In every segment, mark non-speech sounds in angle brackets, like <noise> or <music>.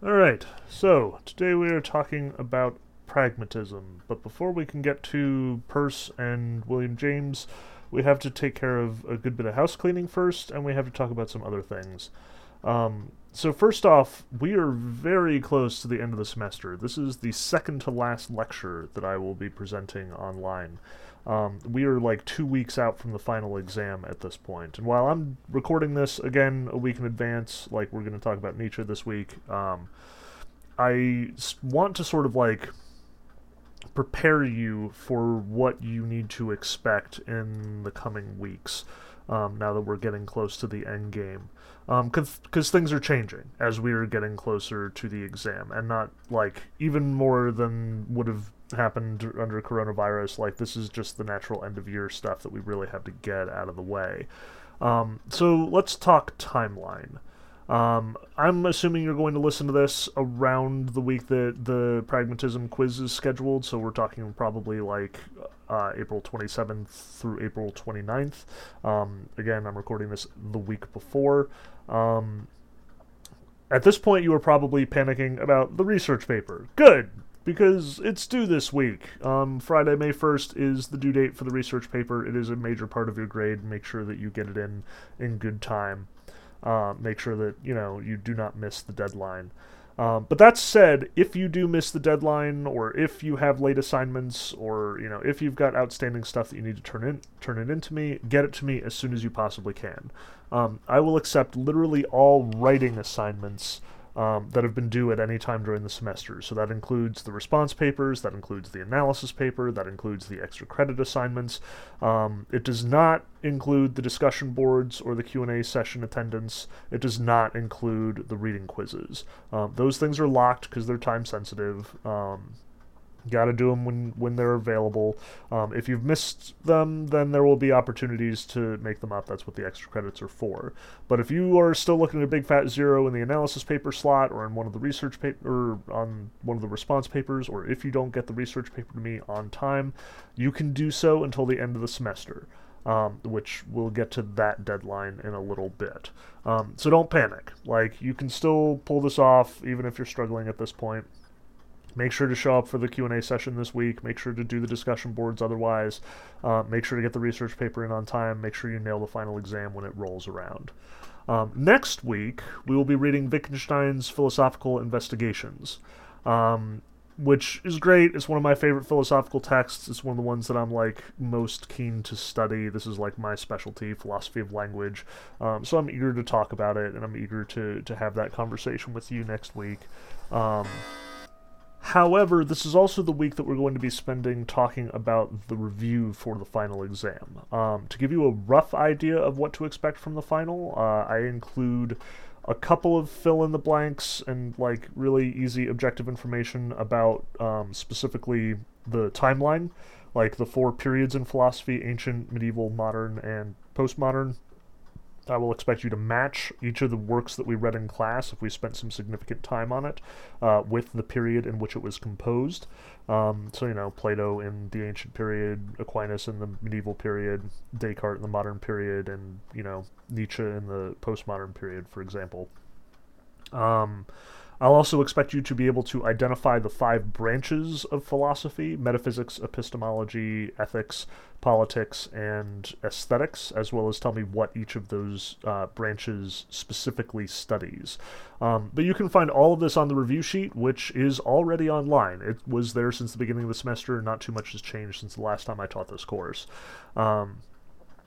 All right, so today we are talking about pragmatism, but before we can get to Peirce and William James, we have to take care of a good bit of house cleaning first, and we have to talk about some other things. Um, so, first off, we are very close to the end of the semester. This is the second to last lecture that I will be presenting online. Um, we are like two weeks out from the final exam at this point. And while I'm recording this again a week in advance, like we're going to talk about Nietzsche this week, um, I want to sort of like prepare you for what you need to expect in the coming weeks. Um, now that we're getting close to the end game, because um, things are changing as we are getting closer to the exam, and not like even more than would have happened under coronavirus. Like this is just the natural end of year stuff that we really have to get out of the way. Um, so let's talk timeline. Um, I'm assuming you're going to listen to this around the week that the pragmatism quiz is scheduled, so we're talking probably like uh, April 27th through April 29th. Um, again, I'm recording this the week before. Um, at this point, you are probably panicking about the research paper. Good, because it's due this week. Um, Friday, May 1st is the due date for the research paper. It is a major part of your grade. Make sure that you get it in in good time. Uh, make sure that you know you do not miss the deadline. Um, but that said, if you do miss the deadline, or if you have late assignments, or you know if you've got outstanding stuff that you need to turn in, turn it into me. Get it to me as soon as you possibly can. Um, I will accept literally all writing assignments um, that have been due at any time during the semester. So that includes the response papers, that includes the analysis paper, that includes the extra credit assignments. Um, it does not include the discussion boards or the Q&A session attendance. It does not include the reading quizzes. Um, those things are locked because they're time sensitive. Got to do them when when they're available. Um, if you've missed them, then there will be opportunities to make them up. That's what the extra credits are for. But if you are still looking at a big fat zero in the analysis paper slot, or in one of the research paper, or on one of the response papers, or if you don't get the research paper to me on time, you can do so until the end of the semester. Um, which we'll get to that deadline in a little bit. Um, so don't panic. Like you can still pull this off even if you're struggling at this point make sure to show up for the q&a session this week. Make sure to do the discussion boards otherwise. Uh, make sure to get the research paper in on time. Make sure you nail the final exam when it rolls around. Um, next week we will be reading wittgenstein's philosophical investigations um, which is great. It's one of my favorite philosophical texts. It's one of the ones that i'm like most keen to study. This is like my specialty philosophy of language. Um, so i'm eager to talk about it and i'm eager to, to have that conversation with you next week. Um, However, this is also the week that we're going to be spending talking about the review for the final exam. Um, to give you a rough idea of what to expect from the final, uh, I include a couple of fill in the blanks and like really easy objective information about um, specifically the timeline, like the four periods in philosophy ancient, medieval, modern, and postmodern. I will expect you to match each of the works that we read in class if we spent some significant time on it uh, with the period in which it was composed. Um, so, you know, Plato in the ancient period, Aquinas in the medieval period, Descartes in the modern period, and, you know, Nietzsche in the postmodern period, for example. Um, I'll also expect you to be able to identify the five branches of philosophy metaphysics, epistemology, ethics, politics, and aesthetics, as well as tell me what each of those uh, branches specifically studies. Um, but you can find all of this on the review sheet, which is already online. It was there since the beginning of the semester, not too much has changed since the last time I taught this course. Um,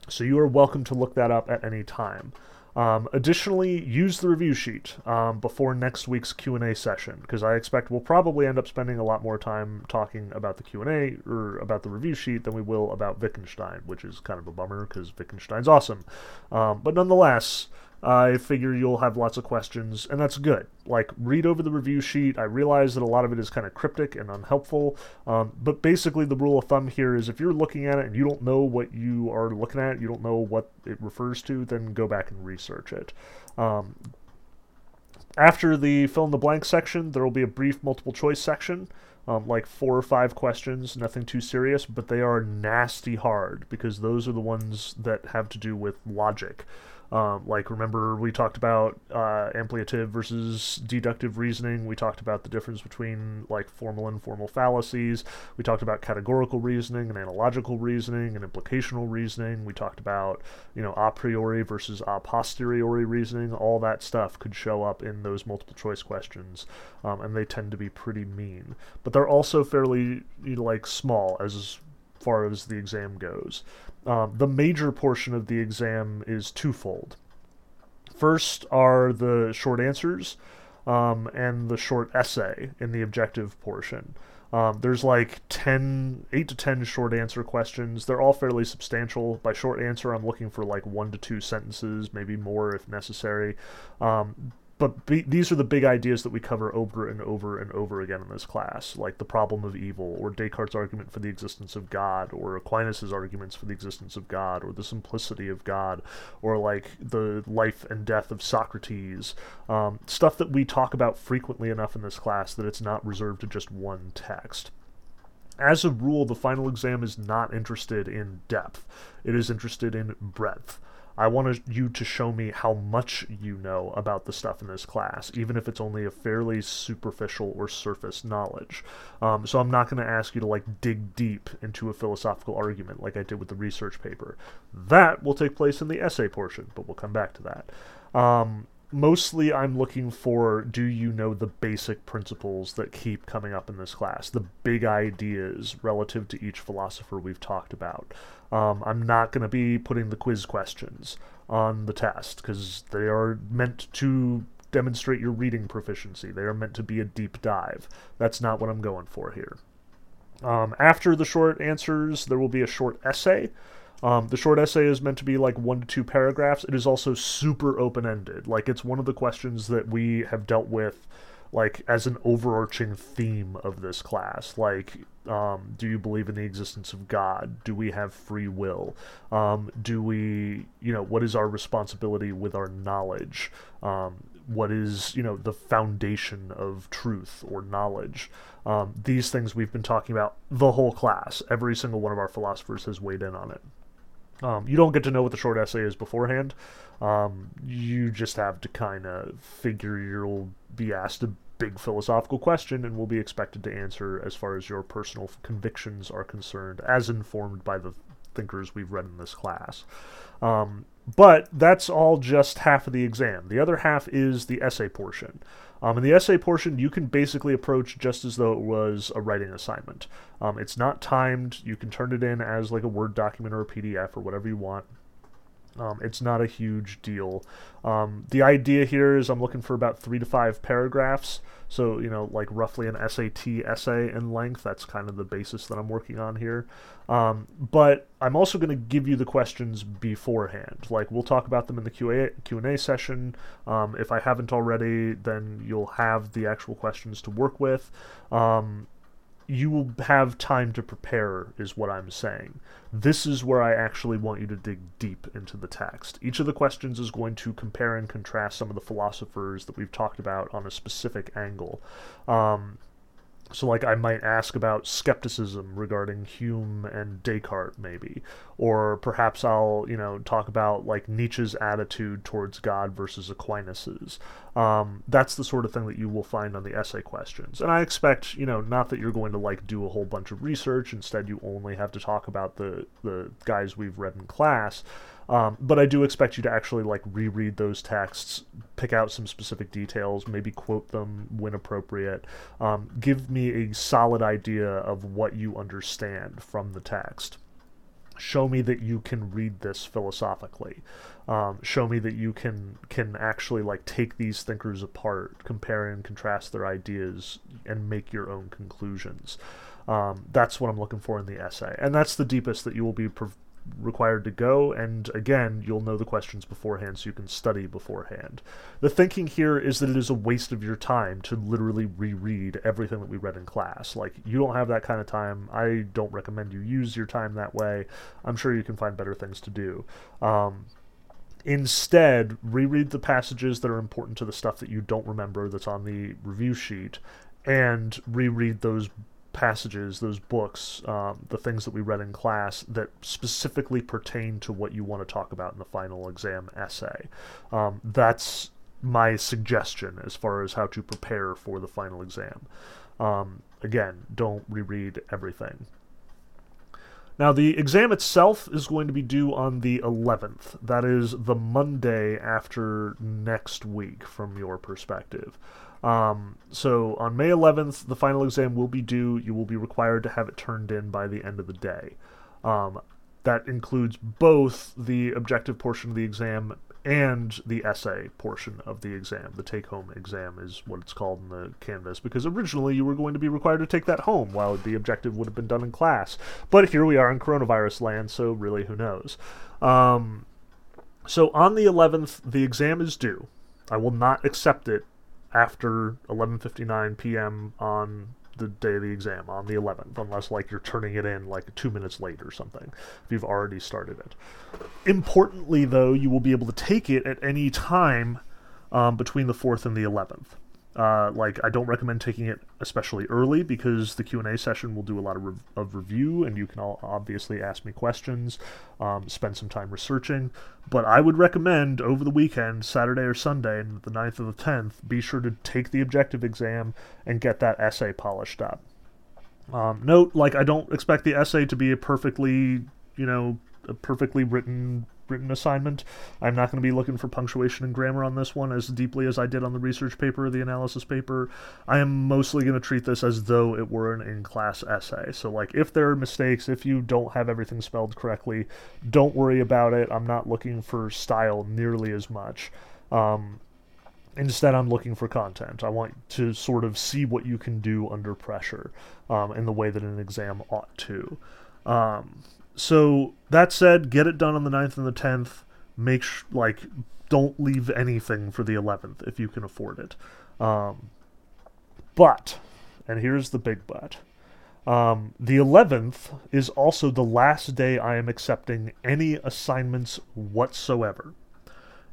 so you are welcome to look that up at any time. Um, additionally, use the review sheet um, before next week's Q and A session because I expect we'll probably end up spending a lot more time talking about the Q and A or about the review sheet than we will about Wittgenstein, which is kind of a bummer because Wittgenstein's awesome. Um, but nonetheless, I figure you'll have lots of questions, and that's good. Like, read over the review sheet. I realize that a lot of it is kind of cryptic and unhelpful, um, but basically, the rule of thumb here is if you're looking at it and you don't know what you are looking at, you don't know what it refers to, then go back and research it. Um, after the fill in the blank section, there will be a brief multiple choice section. Um, like four or five questions, nothing too serious, but they are nasty hard because those are the ones that have to do with logic. Um, like, remember we talked about uh, ampliative versus deductive reasoning. We talked about the difference between like formal and informal fallacies. We talked about categorical reasoning and analogical reasoning and implicational reasoning. We talked about you know a priori versus a posteriori reasoning. All that stuff could show up in those multiple choice questions, um, and they tend to be pretty mean. But they're also fairly you know, like small as far as the exam goes. Um, the major portion of the exam is twofold. First are the short answers um, and the short essay in the objective portion. Um, there's like 10, 8 to 10 short answer questions. They're all fairly substantial. By short answer, I'm looking for like one to two sentences, maybe more if necessary. Um, but be, these are the big ideas that we cover over and over and over again in this class, like the problem of evil, or Descartes' argument for the existence of God, or Aquinas' arguments for the existence of God, or the simplicity of God, or like the life and death of Socrates. Um, stuff that we talk about frequently enough in this class that it's not reserved to just one text. As a rule, the final exam is not interested in depth, it is interested in breadth. I want you to show me how much you know about the stuff in this class, even if it's only a fairly superficial or surface knowledge. Um, so I'm not going to ask you to like dig deep into a philosophical argument like I did with the research paper. That will take place in the essay portion, but we'll come back to that. Um, mostly I'm looking for do you know the basic principles that keep coming up in this class, the big ideas relative to each philosopher we've talked about. Um, I'm not going to be putting the quiz questions on the test because they are meant to demonstrate your reading proficiency. They are meant to be a deep dive. That's not what I'm going for here. Um, after the short answers, there will be a short essay. Um, the short essay is meant to be like one to two paragraphs. It is also super open ended. Like, it's one of the questions that we have dealt with like as an overarching theme of this class like um, do you believe in the existence of god? Do we have free will? Um, do we you know what is our responsibility with our knowledge? Um, what is you know the foundation of truth or knowledge? Um, these things we've been talking about the whole class. Every single one of our philosophers has weighed in on it. Um, you don't get to know what the short essay is beforehand. Um, you just have to kind of figure you'll be asked a big philosophical question and will be expected to answer as far as your personal convictions are concerned, as informed by the thinkers we've read in this class. Um, but that's all just half of the exam. The other half is the essay portion. Um, in the essay portion, you can basically approach just as though it was a writing assignment. Um, it's not timed. You can turn it in as like a Word document or a PDF or whatever you want. Um, it's not a huge deal. Um, the idea here is I'm looking for about three to five paragraphs. So, you know, like roughly an SAT essay in length. That's kind of the basis that I'm working on here. Um, but I'm also going to give you the questions beforehand. Like, we'll talk about them in the QA, Q&A session. Um, if I haven't already, then you'll have the actual questions to work with. Um, you will have time to prepare, is what I'm saying. This is where I actually want you to dig deep into the text. Each of the questions is going to compare and contrast some of the philosophers that we've talked about on a specific angle. Um, so, like, I might ask about skepticism regarding Hume and Descartes, maybe. Or perhaps I'll, you know, talk about, like, Nietzsche's attitude towards God versus Aquinas's. Um, that's the sort of thing that you will find on the essay questions. And I expect, you know, not that you're going to, like, do a whole bunch of research. Instead, you only have to talk about the, the guys we've read in class. Um, but I do expect you to actually like reread those texts, pick out some specific details, maybe quote them when appropriate. Um, give me a solid idea of what you understand from the text. Show me that you can read this philosophically. Um, show me that you can can actually like take these thinkers apart, compare and contrast their ideas, and make your own conclusions. Um, that's what I'm looking for in the essay, and that's the deepest that you will be required to go, and again, you'll know the questions beforehand so you can study beforehand. The thinking here is that it is a waste of your time to literally reread everything that we read in class. Like, you don't have that kind of time. I don't recommend you use your time that way. I'm sure you can find better things to do. Um, instead, reread the passages that are important to the stuff that you don't remember that's on the review sheet, and reread those passages, those books, um, the things that we read in class that specifically pertain to what you want to talk about in the final exam essay. Um, that's my suggestion as far as how to prepare for the final exam. Um, again, don't reread everything. Now, the exam itself is going to be due on the 11th. That is the Monday after next week, from your perspective. Um, so on May 11th, the final exam will be due. You will be required to have it turned in by the end of the day. Um, that includes both the objective portion of the exam and the essay portion of the exam. The take home exam is what it's called in the Canvas, because originally you were going to be required to take that home while the objective would have been done in class. But here we are in coronavirus land, so really, who knows? Um, so on the 11th, the exam is due. I will not accept it after 11:59 p.m. on the day of the exam on the 11th, unless like you're turning it in like two minutes late or something, if you've already started it. Importantly, though, you will be able to take it at any time um, between the 4th and the 11th. Uh, like I don't recommend taking it especially early because the Q and A session will do a lot of, of review, and you can all obviously ask me questions, um, spend some time researching. But I would recommend over the weekend, Saturday or Sunday, the 9th or the 10th, be sure to take the objective exam and get that essay polished up. Um, note, like I don't expect the essay to be a perfectly, you know, a perfectly written written assignment. I'm not going to be looking for punctuation and grammar on this one as deeply as I did on the research paper or the analysis paper. I am mostly going to treat this as though it were an in class essay. So, like, if there are mistakes, if you don't have everything spelled correctly, don't worry about it. I'm not looking for style nearly as much. Um, Instead, I'm looking for content. I want to sort of see what you can do under pressure um, in the way that an exam ought to. Um, so that said, get it done on the 9th and the 10th. Make sh- like don't leave anything for the 11th if you can afford it. Um, but, and here's the big but. Um, the 11th is also the last day I am accepting any assignments whatsoever.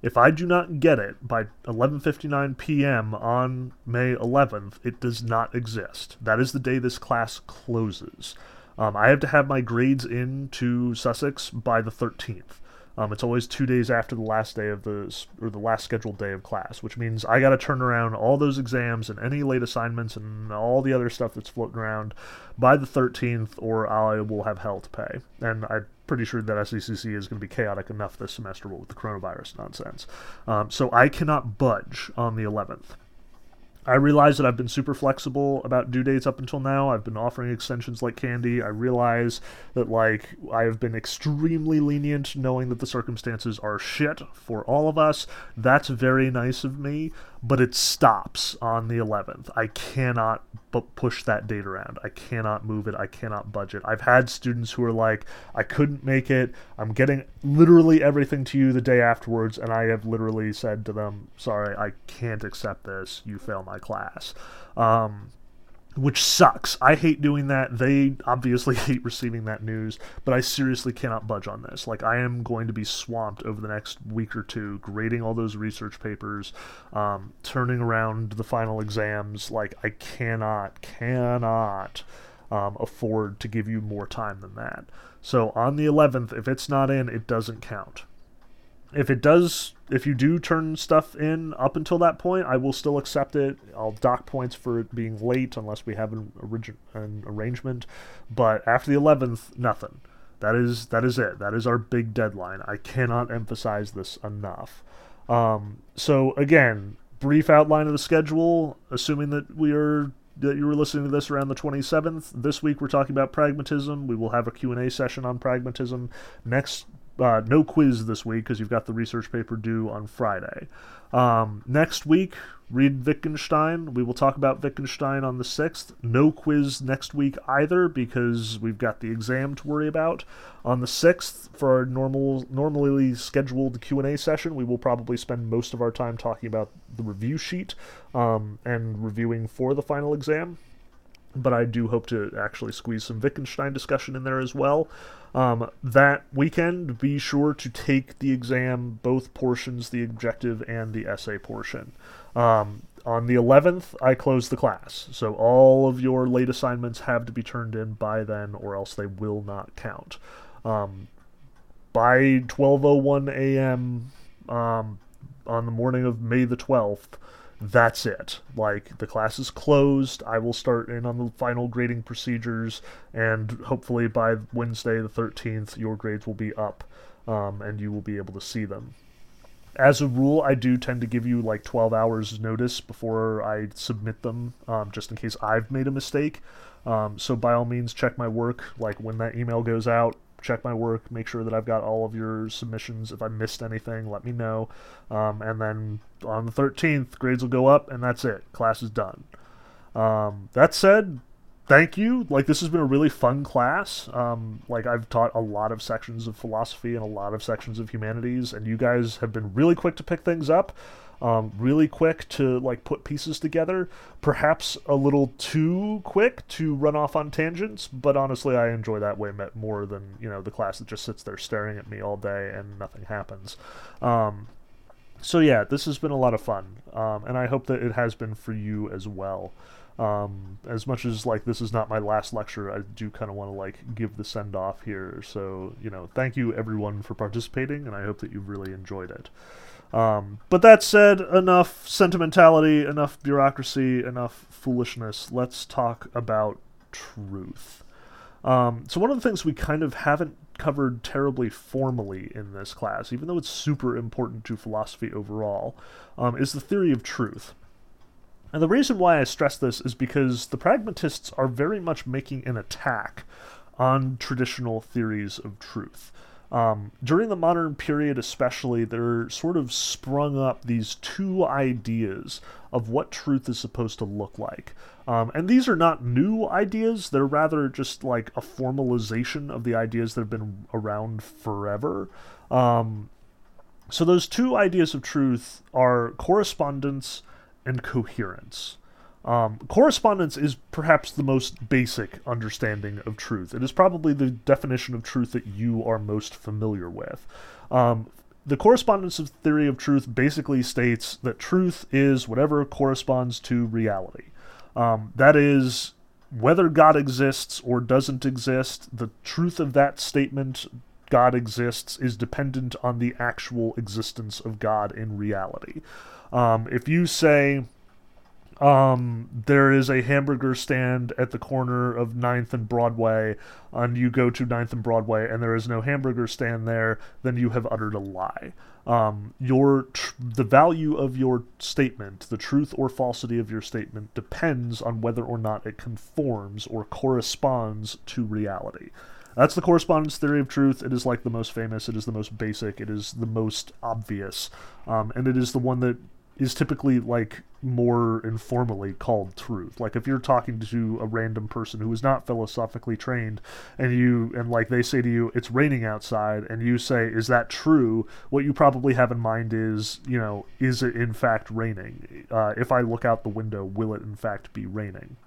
If I do not get it by 11:59 p.m. on May 11th, it does not exist. That is the day this class closes. Um, I have to have my grades in to Sussex by the 13th. Um, it's always two days after the last day of the or the last scheduled day of class, which means I got to turn around all those exams and any late assignments and all the other stuff that's floating around by the 13th, or I will have hell to pay. And I'm pretty sure that SECC is going to be chaotic enough this semester with the coronavirus nonsense. Um, so I cannot budge on the 11th. I realize that I've been super flexible about due dates up until now. I've been offering extensions like candy. I realize that like I have been extremely lenient knowing that the circumstances are shit for all of us. That's very nice of me, but it stops on the 11th. I cannot but push that date around. I cannot move it. I cannot budget. I've had students who are like, I couldn't make it. I'm getting literally everything to you the day afterwards, and I have literally said to them, sorry, I can't accept this. You fail my class. Um, which sucks. I hate doing that. They obviously <laughs> hate receiving that news, but I seriously cannot budge on this. Like, I am going to be swamped over the next week or two, grading all those research papers, um, turning around the final exams. Like, I cannot, cannot um, afford to give you more time than that. So, on the 11th, if it's not in, it doesn't count if it does if you do turn stuff in up until that point i will still accept it. I'll dock points for it being late unless we have an, origi- an arrangement. But after the 11th nothing. That is that is it. That is our big deadline. I cannot emphasize this enough. Um, so again brief outline of the schedule. Assuming that we are that you were listening to this around the 27th this week we're talking about pragmatism. We will have a q&a session on pragmatism. Next uh, no quiz this week because you've got the research paper due on Friday. Um, next week, read Wittgenstein. We will talk about Wittgenstein on the 6th. No quiz next week either because we've got the exam to worry about. On the 6th, for our normal, normally scheduled Q&A session, we will probably spend most of our time talking about the review sheet um, and reviewing for the final exam but I do hope to actually squeeze some Wittgenstein discussion in there as well. Um, that weekend, be sure to take the exam, both portions, the objective and the essay portion. Um, on the 11th, I close the class. So all of your late assignments have to be turned in by then, or else they will not count. Um, by 12:01 a.m. Um, on the morning of May the 12th, that's it. Like the class is closed. I will start in on the final grading procedures, and hopefully by Wednesday the 13th, your grades will be up, um, and you will be able to see them. As a rule, I do tend to give you like 12 hours notice before I submit them, um, just in case I've made a mistake. Um, so by all means, check my work. Like when that email goes out, check my work, make sure that I've got all of your submissions. If I missed anything, let me know. Um, and then on the 13th, grades will go up, and that's it. Class is done. Um, that said, thank you. Like, this has been a really fun class. Um, like, I've taught a lot of sections of philosophy and a lot of sections of humanities, and you guys have been really quick to pick things up um, really quick to like put pieces together. Perhaps a little too quick to run off on tangents, but honestly, I enjoy that way more than you know the class that just sits there staring at me all day and nothing happens. Um, so yeah, this has been a lot of fun, um, and I hope that it has been for you as well. Um, as much as like this is not my last lecture, I do kind of want to like give the send off here. So you know, thank you everyone for participating, and I hope that you've really enjoyed it. Um, but that said, enough sentimentality, enough bureaucracy, enough foolishness. Let's talk about truth. Um, so, one of the things we kind of haven't covered terribly formally in this class, even though it's super important to philosophy overall, um, is the theory of truth. And the reason why I stress this is because the pragmatists are very much making an attack on traditional theories of truth. Um, during the modern period, especially, there sort of sprung up these two ideas of what truth is supposed to look like. Um, and these are not new ideas, they're rather just like a formalization of the ideas that have been around forever. Um, so, those two ideas of truth are correspondence and coherence. Um, correspondence is perhaps the most basic understanding of truth. It is probably the definition of truth that you are most familiar with. Um, the correspondence of theory of truth basically states that truth is whatever corresponds to reality. Um, that is, whether God exists or doesn't exist, the truth of that statement, God exists, is dependent on the actual existence of God in reality. Um, if you say, um, there is a hamburger stand at the corner of 9th and Broadway, and you go to 9th and Broadway, and there is no hamburger stand there, then you have uttered a lie. Um, your tr- the value of your statement, the truth or falsity of your statement, depends on whether or not it conforms or corresponds to reality. That's the correspondence theory of truth. It is like the most famous. It is the most basic. It is the most obvious, um, and it is the one that is typically like more informally called truth. Like if you're talking to a random person who is not philosophically trained and you and like they say to you it's raining outside and you say is that true? What you probably have in mind is, you know, is it in fact raining? Uh, if I look out the window, will it in fact be raining?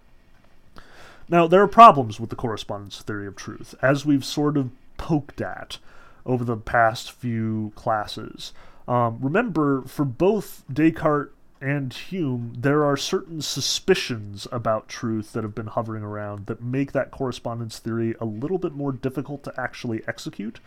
Now, there are problems with the correspondence theory of truth, as we've sort of poked at over the past few classes. Um, remember, for both Descartes and Hume, there are certain suspicions about truth that have been hovering around that make that correspondence theory a little bit more difficult to actually execute.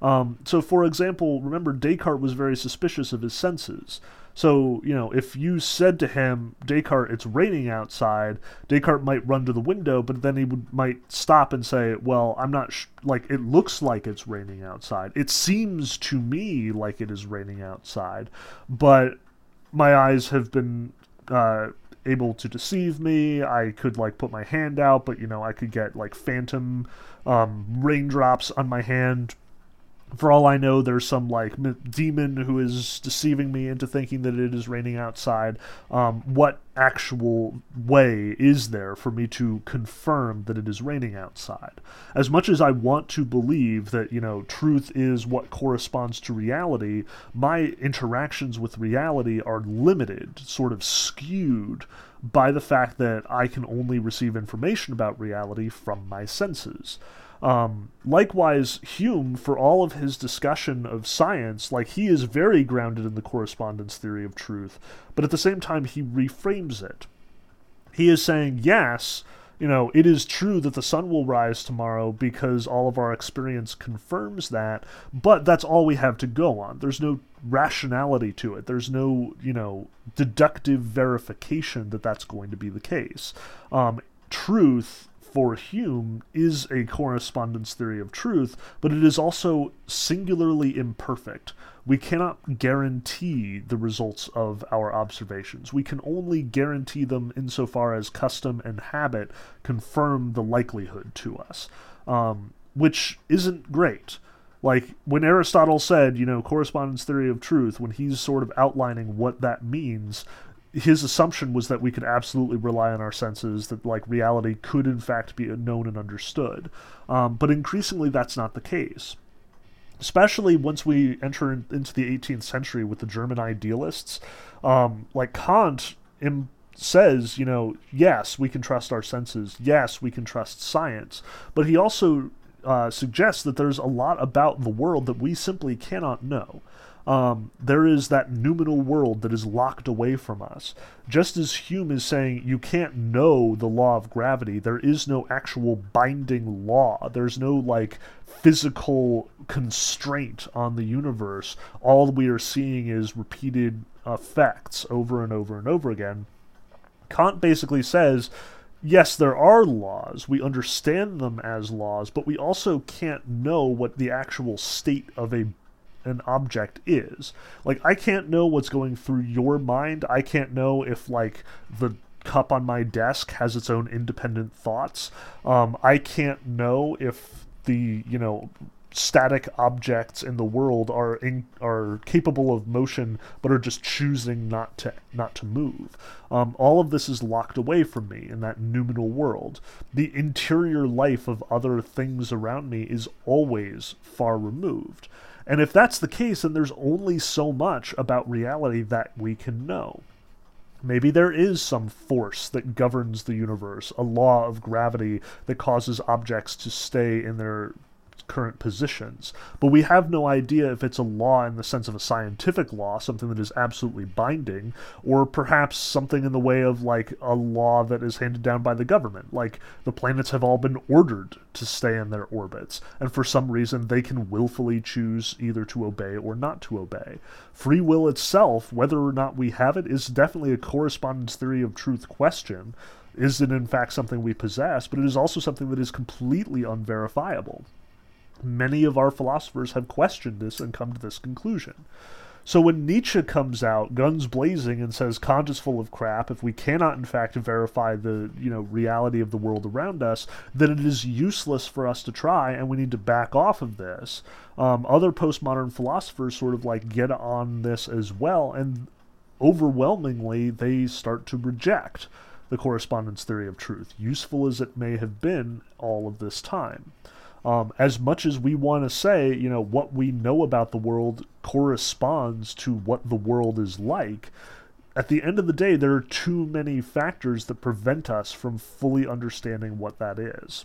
Um, so, for example, remember Descartes was very suspicious of his senses. So, you know, if you said to him, Descartes, it's raining outside, Descartes might run to the window, but then he would might stop and say, well, I'm not sh- like it looks like it's raining outside. It seems to me like it is raining outside, but my eyes have been uh, able to deceive me. I could like put my hand out, but you know, I could get like phantom um, raindrops on my hand for all I know, there's some like demon who is deceiving me into thinking that it is raining outside. Um, what actual way is there for me to confirm that it is raining outside? As much as I want to believe that, you know, truth is what corresponds to reality, my interactions with reality are limited, sort of skewed by the fact that I can only receive information about reality from my senses. Um, likewise, Hume, for all of his discussion of science, like he is very grounded in the correspondence theory of truth, but at the same time, he reframes it. He is saying, yes, you know, it is true that the sun will rise tomorrow because all of our experience confirms that, but that's all we have to go on. There's no rationality to it. There's no, you know, deductive verification that that's going to be the case. Um, truth for Hume is a correspondence theory of truth, but it is also singularly imperfect. We cannot guarantee the results of our observations. We can only guarantee them insofar as custom and habit confirm the likelihood to us, um, which isn't great. Like when Aristotle said, you know, correspondence theory of truth, when he's sort of outlining what that means, his assumption was that we could absolutely rely on our senses, that like reality could in fact be known and understood. Um, but increasingly, that's not the case. Especially once we enter in, into the 18th century with the German idealists, um, like Kant Im- says, you know, yes, we can trust our senses. Yes, we can trust science. But he also uh, suggests that there's a lot about the world that we simply cannot know um, there is that noumenal world that is locked away from us. Just as Hume is saying you can't know the law of gravity, there is no actual binding law. There's no like physical constraint on the universe. All we are seeing is repeated effects over and over and over again. Kant basically says yes, there are laws. We understand them as laws, but we also can't know what the actual state of a an object is. Like I can't know what's going through your mind. I can't know if like the cup on my desk has its own independent thoughts. Um, I can't know if the you know static objects in the world are in, are capable of motion but are just choosing not to not to move. Um, all of this is locked away from me in that noumenal world. The interior life of other things around me is always far removed. And if that's the case, then there's only so much about reality that we can know. Maybe there is some force that governs the universe, a law of gravity that causes objects to stay in their current positions. But we have no idea if it's a law in the sense of a scientific law, something that is absolutely binding, or perhaps something in the way of like a law that is handed down by the government. Like the planets have all been ordered to stay in their orbits, and for some reason they can willfully choose either to obey or not to obey. Free will itself, whether or not we have it, is definitely a correspondence theory of truth question. Is it in fact something we possess? But it is also something that is completely unverifiable. Many of our philosophers have questioned this and come to this conclusion. So when Nietzsche comes out, guns blazing, and says Kant is full of crap, if we cannot in fact verify the you know reality of the world around us, then it is useless for us to try, and we need to back off of this. Um, other postmodern philosophers sort of like get on this as well, and overwhelmingly they start to reject the correspondence theory of truth, useful as it may have been all of this time. Um, as much as we want to say, you know, what we know about the world corresponds to what the world is like, at the end of the day, there are too many factors that prevent us from fully understanding what that is.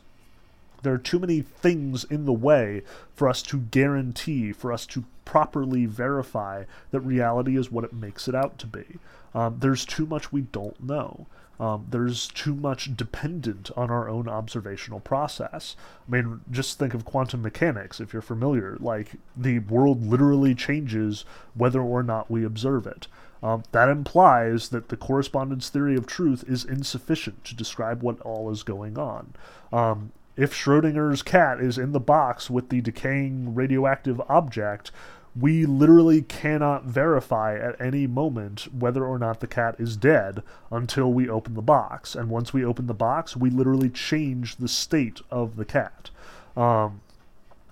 There are too many things in the way for us to guarantee, for us to properly verify that reality is what it makes it out to be. Um, there's too much we don't know. Um, there's too much dependent on our own observational process. I mean, just think of quantum mechanics if you're familiar. Like, the world literally changes whether or not we observe it. Um, that implies that the correspondence theory of truth is insufficient to describe what all is going on. Um, if Schrodinger's cat is in the box with the decaying radioactive object, we literally cannot verify at any moment whether or not the cat is dead until we open the box. And once we open the box, we literally change the state of the cat. Um,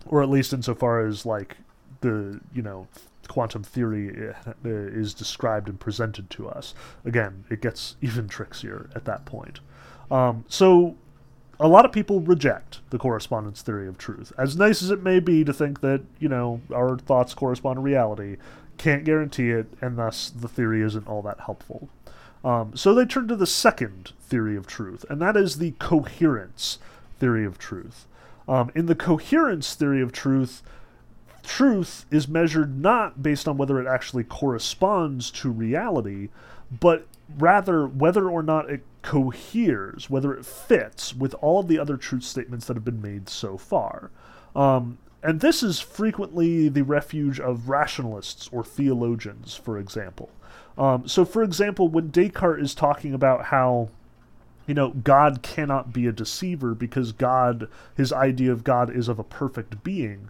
or at least insofar as, like, the, you know, quantum theory uh, is described and presented to us. Again, it gets <laughs> even trickier at that point. Um, so a lot of people reject the correspondence theory of truth. As nice as it may be to think that, you know, our thoughts correspond to reality, can't guarantee it, and thus the theory isn't all that helpful. Um, so they turn to the second theory of truth, and that is the coherence theory of truth. Um, in the coherence theory of truth, truth is measured not based on whether it actually corresponds to reality, but rather whether or not it coheres, whether it fits with all of the other truth statements that have been made so far. Um, and this is frequently the refuge of rationalists or theologians, for example. Um, so, for example, when Descartes is talking about how you know, God cannot be a deceiver because God, his idea of God is of a perfect being.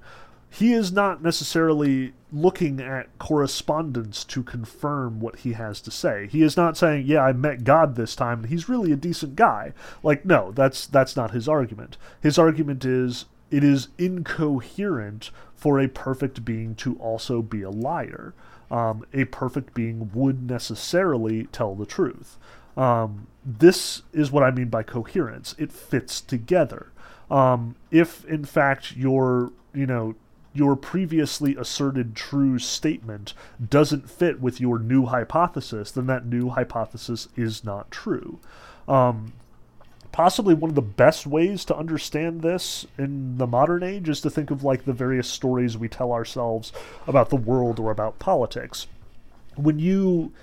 He is not necessarily looking at correspondence to confirm what he has to say. He is not saying, "Yeah, I met God this time, and he's really a decent guy." Like, no, that's that's not his argument. His argument is it is incoherent for a perfect being to also be a liar. Um, a perfect being would necessarily tell the truth. Um, this is what I mean by coherence. It fits together. Um, if in fact your you know your previously asserted true statement doesn't fit with your new hypothesis, then that new hypothesis is not true. Um, possibly one of the best ways to understand this in the modern age is to think of like the various stories we tell ourselves about the world or about politics. When you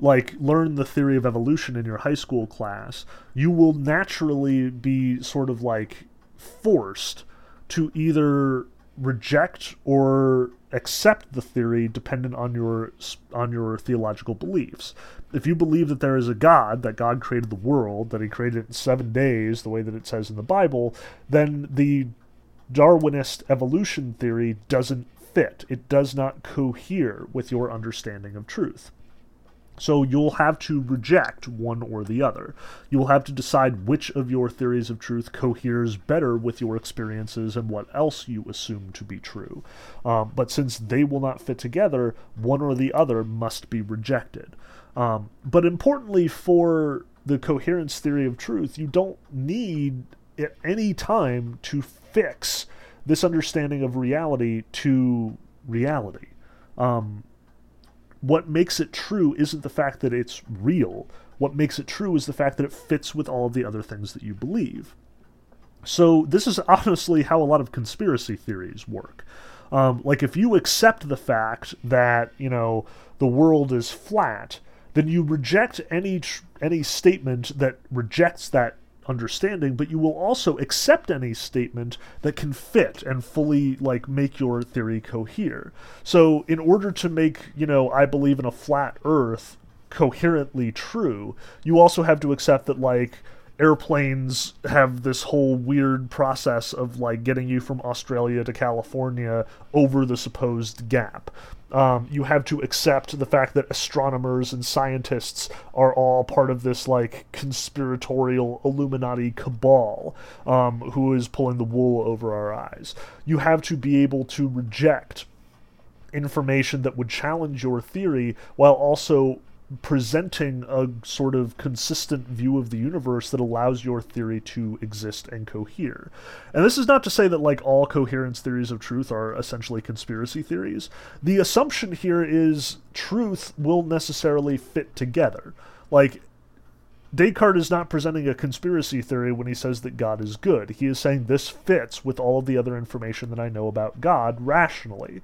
like learn the theory of evolution in your high school class, you will naturally be sort of like forced to either reject or accept the theory dependent on your on your theological beliefs. If you believe that there is a God, that God created the world, that he created it in 7 days the way that it says in the Bible, then the Darwinist evolution theory doesn't fit. It does not cohere with your understanding of truth. So you'll have to reject one or the other. You will have to decide which of your theories of truth coheres better with your experiences and what else you assume to be true. Um, but since they will not fit together, one or the other must be rejected. Um, but importantly, for the coherence theory of truth, you don't need at any time to fix this understanding of reality to reality. Um, what makes it true isn't the fact that it's real. What makes it true is the fact that it fits with all of the other things that you believe. So, this is honestly how a lot of conspiracy theories work. Um, like, if you accept the fact that, you know, the world is flat, then you reject any tr- any statement that rejects that understanding, but you will also accept any statement that can fit and fully like make your theory cohere. So in order to make, you know, I believe in a flat earth coherently true, you also have to accept that like airplanes have this whole weird process of like getting you from Australia to California over the supposed gap. Um, you have to accept the fact that astronomers and scientists are all part of this like conspiratorial Illuminati cabal um, who is pulling the wool over our eyes. You have to be able to reject information that would challenge your theory while also presenting a sort of consistent view of the universe that allows your theory to exist and cohere. And this is not to say that like all coherence theories of truth are essentially conspiracy theories. The assumption here is truth will necessarily fit together. Like Descartes is not presenting a conspiracy theory when he says that God is good. He is saying this fits with all of the other information that I know about God rationally.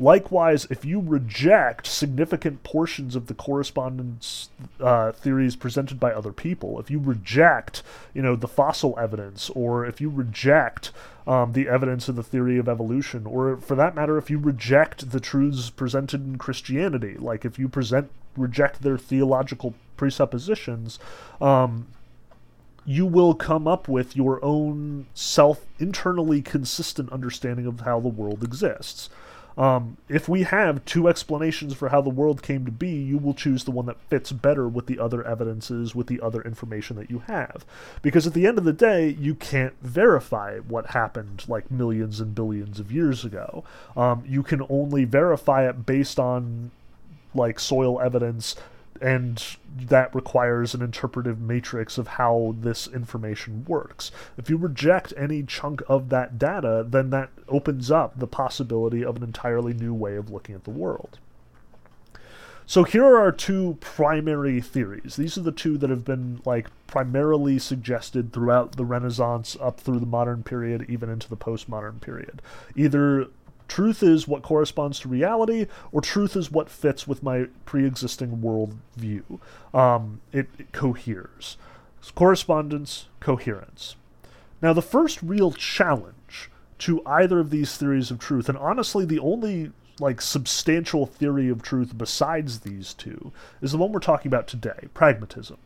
Likewise, if you reject significant portions of the correspondence uh, theories presented by other people, if you reject, you know, the fossil evidence, or if you reject um, the evidence of the theory of evolution, or for that matter, if you reject the truths presented in Christianity, like if you present reject their theological presuppositions, um, you will come up with your own self internally consistent understanding of how the world exists. Um, if we have two explanations for how the world came to be, you will choose the one that fits better with the other evidences, with the other information that you have. Because at the end of the day, you can't verify what happened like millions and billions of years ago. Um, you can only verify it based on like soil evidence and that requires an interpretive matrix of how this information works. If you reject any chunk of that data, then that opens up the possibility of an entirely new way of looking at the world. So here are our two primary theories. These are the two that have been like primarily suggested throughout the Renaissance up through the modern period, even into the postmodern period. Either truth is what corresponds to reality, or truth is what fits with my pre-existing world view. Um, it, it coheres. Correspondence, coherence. Now, the first real challenge to either of these theories of truth, and honestly, the only like substantial theory of truth besides these two is the one we're talking about today pragmatism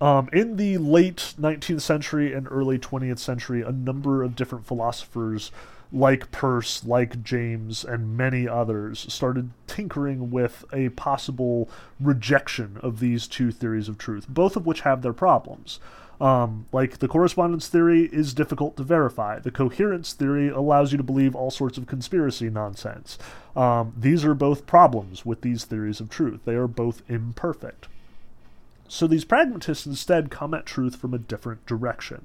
um, in the late 19th century and early 20th century a number of different philosophers like Peirce, like James, and many others started tinkering with a possible rejection of these two theories of truth, both of which have their problems. Um, like the correspondence theory is difficult to verify. The coherence theory allows you to believe all sorts of conspiracy nonsense. Um, these are both problems with these theories of truth. They are both imperfect. So these pragmatists instead come at truth from a different direction.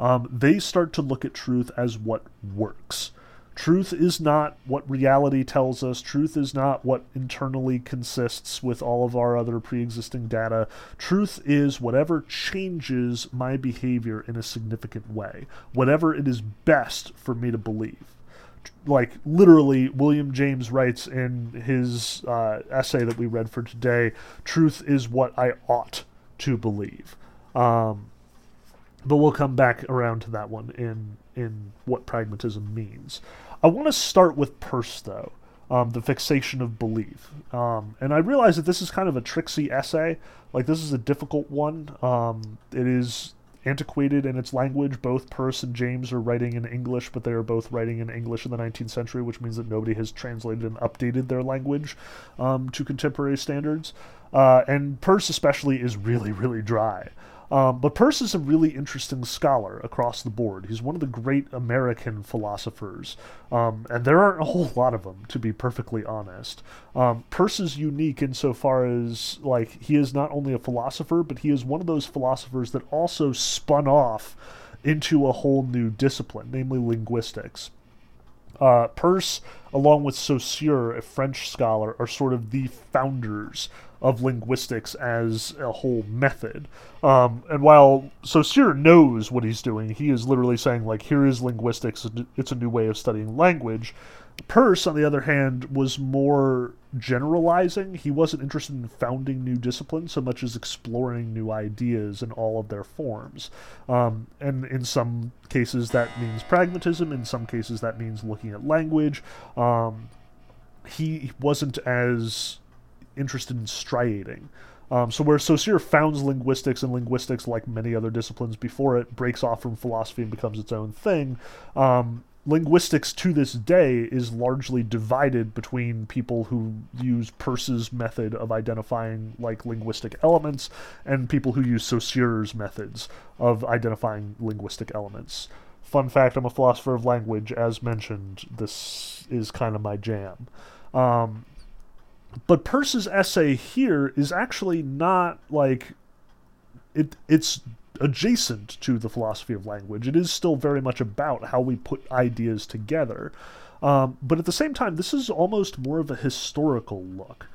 Um, they start to look at truth as what works. Truth is not what reality tells us. Truth is not what internally consists with all of our other pre existing data. Truth is whatever changes my behavior in a significant way, whatever it is best for me to believe. Like, literally, William James writes in his uh, essay that we read for today truth is what I ought to believe. Um, but we'll come back around to that one in in what pragmatism means. I want to start with Peirce, though, um, the fixation of belief. Um, and I realize that this is kind of a tricksy essay. Like, this is a difficult one. Um, it is antiquated in its language. Both Peirce and James are writing in English, but they are both writing in English in the 19th century, which means that nobody has translated and updated their language um, to contemporary standards. Uh, and Peirce, especially, is really, really dry. Um, but Peirce is a really interesting scholar across the board. He's one of the great American philosophers, um, and there aren't a whole <laughs> lot of them, to be perfectly honest. Um, Peirce is unique insofar as, like, he is not only a philosopher, but he is one of those philosophers that also spun off into a whole new discipline, namely linguistics. Uh, Peirce, along with Saussure, a French scholar, are sort of the founders of linguistics as a whole method. Um, and while Saussure knows what he's doing, he is literally saying, like, here is linguistics, it's a new way of studying language. Peirce, on the other hand, was more generalizing. He wasn't interested in founding new disciplines so much as exploring new ideas in all of their forms. Um, and in some cases, that means pragmatism. In some cases, that means looking at language. Um, he wasn't as interested in striating. Um, so where Saussure founds linguistics, and linguistics, like many other disciplines before it, breaks off from philosophy and becomes its own thing, um, linguistics to this day is largely divided between people who use Peirce's method of identifying like linguistic elements and people who use Saussure's methods of identifying linguistic elements. Fun fact: I'm a philosopher of language, as mentioned. This is kind of my jam. Um, but Peirce's essay here is actually not like it it's adjacent to the philosophy of language. It is still very much about how we put ideas together. Um, but at the same time, this is almost more of a historical look.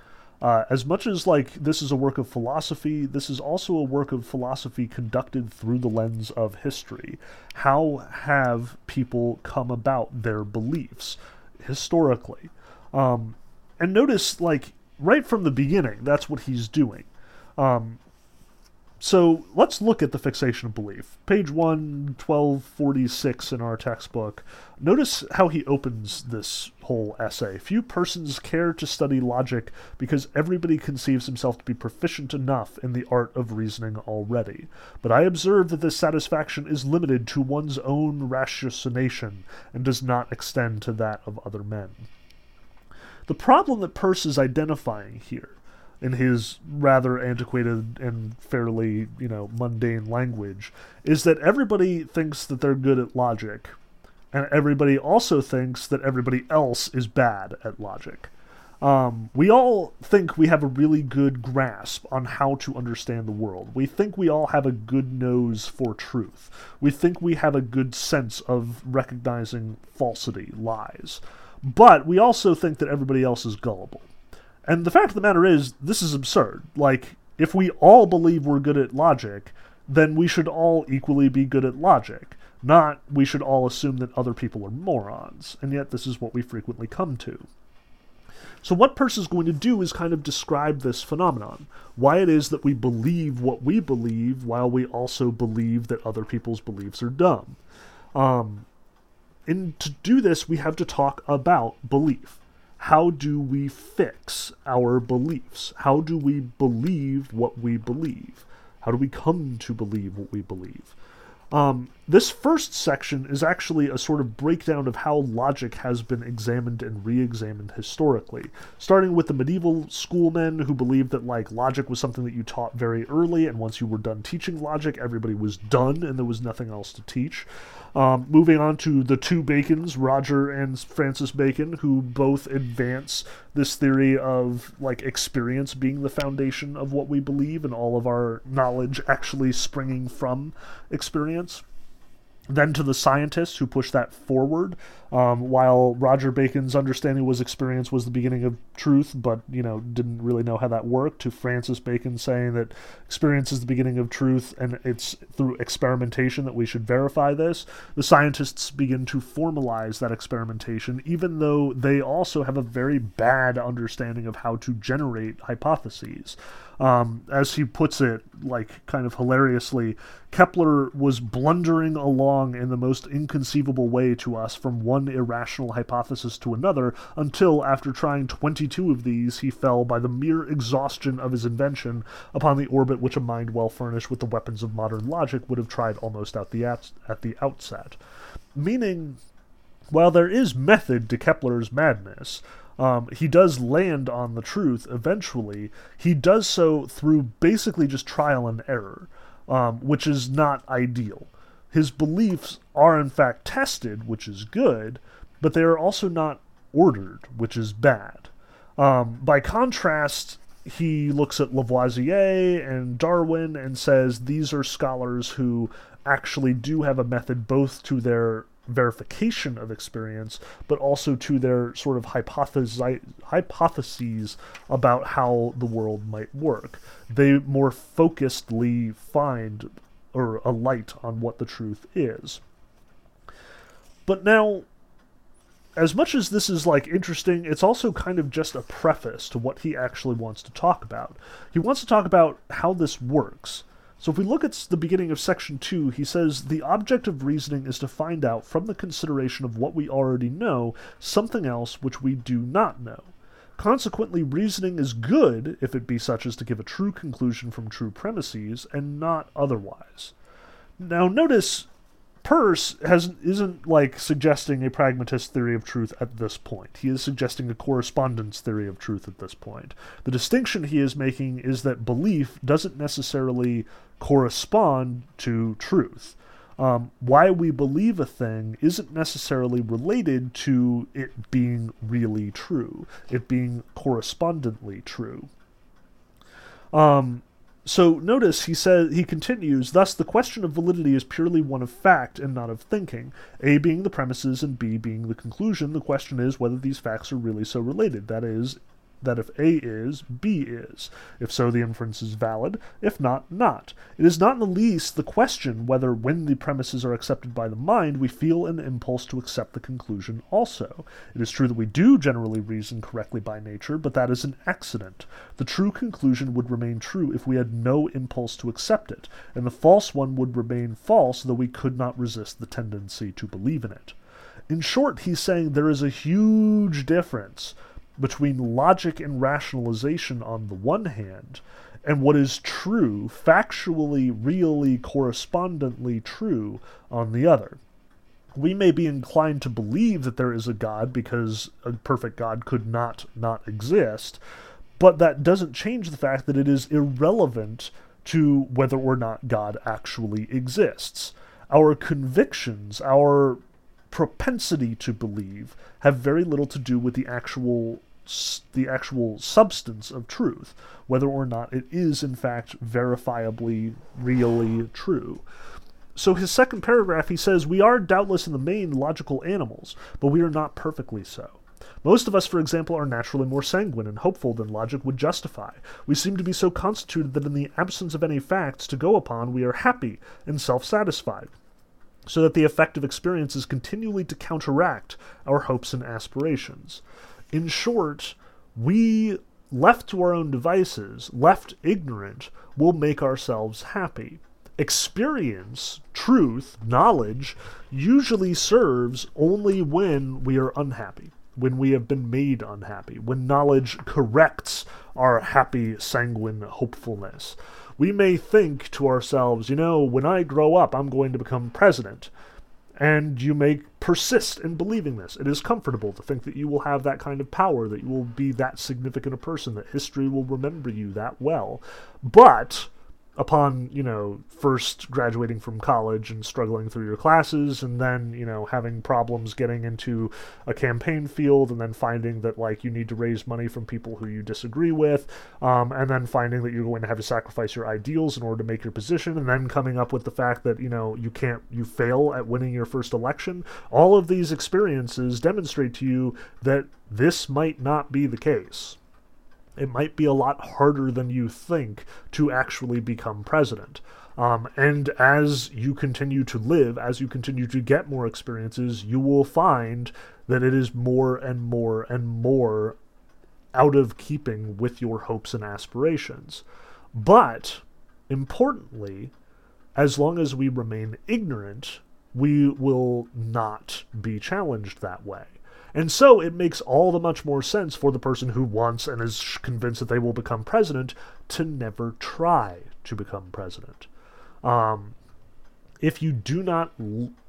Uh, as much as like this is a work of philosophy, this is also a work of philosophy conducted through the lens of history. How have people come about their beliefs historically? Um, and notice, like, right from the beginning, that's what he's doing. Um, so let's look at the fixation of belief. Page 1, 1246 in our textbook. Notice how he opens this whole essay. Few persons care to study logic because everybody conceives himself to be proficient enough in the art of reasoning already. But I observe that this satisfaction is limited to one's own ratiocination and does not extend to that of other men. The problem that Peirce is identifying here in his rather antiquated and fairly, you know, mundane language is that everybody thinks that they're good at logic, and everybody also thinks that everybody else is bad at logic. Um, we all think we have a really good grasp on how to understand the world. We think we all have a good nose for truth. We think we have a good sense of recognizing falsity, lies. But we also think that everybody else is gullible. And the fact of the matter is, this is absurd. Like, if we all believe we're good at logic, then we should all equally be good at logic. Not we should all assume that other people are morons. And yet, this is what we frequently come to. So, what Peirce is going to do is kind of describe this phenomenon why it is that we believe what we believe while we also believe that other people's beliefs are dumb. Um, and to do this, we have to talk about belief. How do we fix our beliefs? How do we believe what we believe? How do we come to believe what we believe? Um, this first section is actually a sort of breakdown of how logic has been examined and re-examined historically, starting with the medieval schoolmen who believed that like logic was something that you taught very early, and once you were done teaching logic, everybody was done and there was nothing else to teach. Um, moving on to the two Bacons, Roger and Francis Bacon, who both advance this theory of like experience being the foundation of what we believe and all of our knowledge actually springing from experience then to the scientists who pushed that forward. Um, while Roger Bacon's understanding was experience was the beginning of truth, but you know didn't really know how that worked. To Francis Bacon saying that experience is the beginning of truth, and it's through experimentation that we should verify this. The scientists begin to formalize that experimentation, even though they also have a very bad understanding of how to generate hypotheses. Um, as he puts it, like kind of hilariously, Kepler was blundering along in the most inconceivable way to us from one irrational hypothesis to another until, after trying 22 of these, he fell by the mere exhaustion of his invention upon the orbit which a mind well furnished with the weapons of modern logic would have tried almost at the, at, at the outset. Meaning, while there is method to Kepler's madness, um, he does land on the truth eventually. He does so through basically just trial and error, um, which is not ideal. His beliefs are in fact tested, which is good, but they are also not ordered, which is bad. Um, by contrast, he looks at Lavoisier and Darwin and says these are scholars who actually do have a method both to their verification of experience, but also to their sort of hypotheses about how the world might work. They more focusedly find or a light on what the truth is. But now, as much as this is like interesting, it's also kind of just a preface to what he actually wants to talk about. He wants to talk about how this works so if we look at the beginning of section 2, he says the object of reasoning is to find out from the consideration of what we already know something else which we do not know. Consequently, reasoning is good if it be such as to give a true conclusion from true premises, and not otherwise. Now, notice Peirce has isn't like suggesting a pragmatist theory of truth at this point. He is suggesting a correspondence theory of truth at this point. The distinction he is making is that belief doesn't necessarily correspond to truth. Um, why we believe a thing isn't necessarily related to it being really true, it being correspondently true. Um, so notice he says he continues, thus the question of validity is purely one of fact and not of thinking. A being the premises and B being the conclusion, the question is whether these facts are really so related. That is, that if A is, B is. If so, the inference is valid. If not, not. It is not in the least the question whether, when the premises are accepted by the mind, we feel an impulse to accept the conclusion also. It is true that we do generally reason correctly by nature, but that is an accident. The true conclusion would remain true if we had no impulse to accept it, and the false one would remain false, though we could not resist the tendency to believe in it. In short, he's saying there is a huge difference between logic and rationalization on the one hand, and what is true, factually, really, correspondently true on the other. We may be inclined to believe that there is a God because a perfect God could not not exist, but that doesn't change the fact that it is irrelevant to whether or not God actually exists. Our convictions, our propensity to believe have very little to do with the actual the actual substance of truth, whether or not it is in fact verifiably, really true. So his second paragraph, he says, We are doubtless in the main logical animals, but we are not perfectly so. Most of us, for example, are naturally more sanguine and hopeful than logic would justify. We seem to be so constituted that in the absence of any facts to go upon, we are happy and self satisfied, so that the effect of experience is continually to counteract our hopes and aspirations. In short, we, left to our own devices, left ignorant, will make ourselves happy experience, truth, knowledge, usually serves only when we are unhappy, when we have been made unhappy, when knowledge corrects our happy, sanguine hopefulness. We may think to ourselves, you know, when I grow up, I'm going to become president. And you may persist in believing this. It is comfortable to think that you will have that kind of power, that you will be that significant a person, that history will remember you that well. But upon you know first graduating from college and struggling through your classes and then you know having problems getting into a campaign field and then finding that like you need to raise money from people who you disagree with um, and then finding that you're going to have to sacrifice your ideals in order to make your position and then coming up with the fact that you know you can't you fail at winning your first election. All of these experiences demonstrate to you that this might not be the case it might be a lot harder than you think to actually become president. Um, and as you continue to live, as you continue to get more experiences, you will find that it is more and more and more out of keeping with your hopes and aspirations. But importantly, as long as we remain ignorant, we will not be challenged that way. And so it makes all the much more sense for the person who wants and is convinced that they will become president to never try to become president. Um, if you do not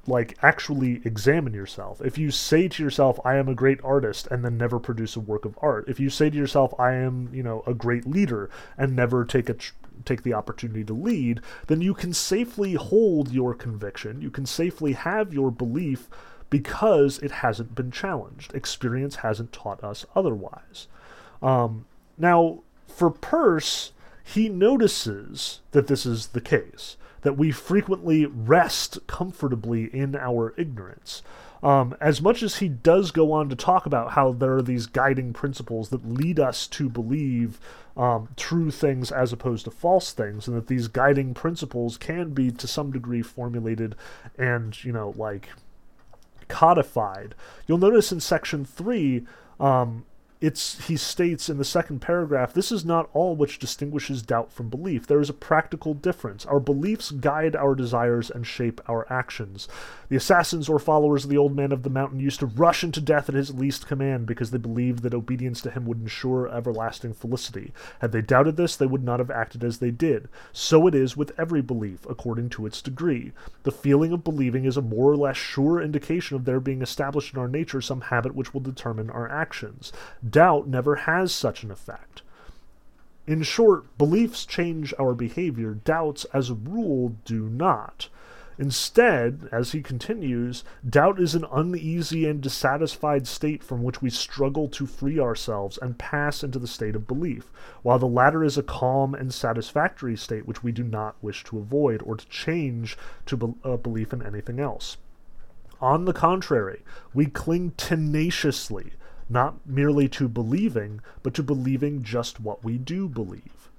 like actually examine yourself if you say to yourself i am a great artist and then never produce a work of art if you say to yourself i am you know a great leader and never take a tr- take the opportunity to lead then you can safely hold your conviction you can safely have your belief because it hasn't been challenged. Experience hasn't taught us otherwise. Um, now, for Peirce, he notices that this is the case, that we frequently rest comfortably in our ignorance. Um, as much as he does go on to talk about how there are these guiding principles that lead us to believe um, true things as opposed to false things, and that these guiding principles can be to some degree formulated and, you know, like codified. You'll notice in section three, um, it's he states in the second paragraph this is not all which distinguishes doubt from belief. There is a practical difference. Our beliefs guide our desires and shape our actions. The assassins or followers of the old man of the mountain used to rush into death at his least command because they believed that obedience to him would ensure everlasting felicity. Had they doubted this they would not have acted as they did. So it is with every belief according to its degree. The feeling of believing is a more or less sure indication of there being established in our nature some habit which will determine our actions Doubt never has such an effect. In short, beliefs change our behavior, doubts, as a rule, do not. Instead, as he continues, doubt is an uneasy and dissatisfied state from which we struggle to free ourselves and pass into the state of belief, while the latter is a calm and satisfactory state which we do not wish to avoid or to change to be- a belief in anything else. On the contrary, we cling tenaciously not merely to believing, but to believing just what we do believe.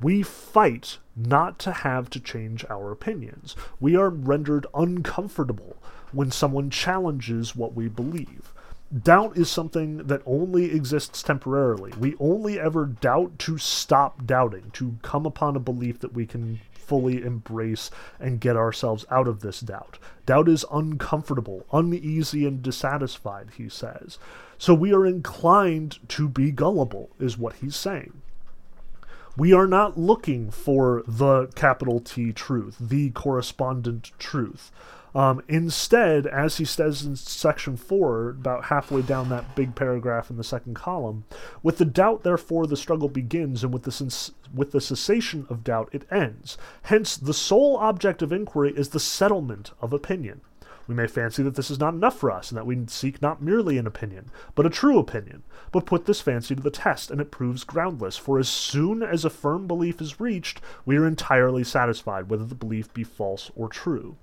We fight not to have to change our opinions. We are rendered uncomfortable when someone challenges what we believe. Doubt is something that only exists temporarily. We only ever doubt to stop doubting, to come upon a belief that we can fully embrace and get ourselves out of this doubt. Doubt is uncomfortable, uneasy, and dissatisfied, he says. So we are inclined to be gullible, is what he's saying. We are not looking for the capital T truth, the correspondent truth. Um, instead, as he says in section 4, about halfway down that big paragraph in the second column, with the doubt, therefore, the struggle begins, and with the, with the cessation of doubt, it ends. Hence, the sole object of inquiry is the settlement of opinion. We may fancy that this is not enough for us, and that we seek not merely an opinion, but a true opinion. But put this fancy to the test, and it proves groundless, for as soon as a firm belief is reached, we are entirely satisfied whether the belief be false or true.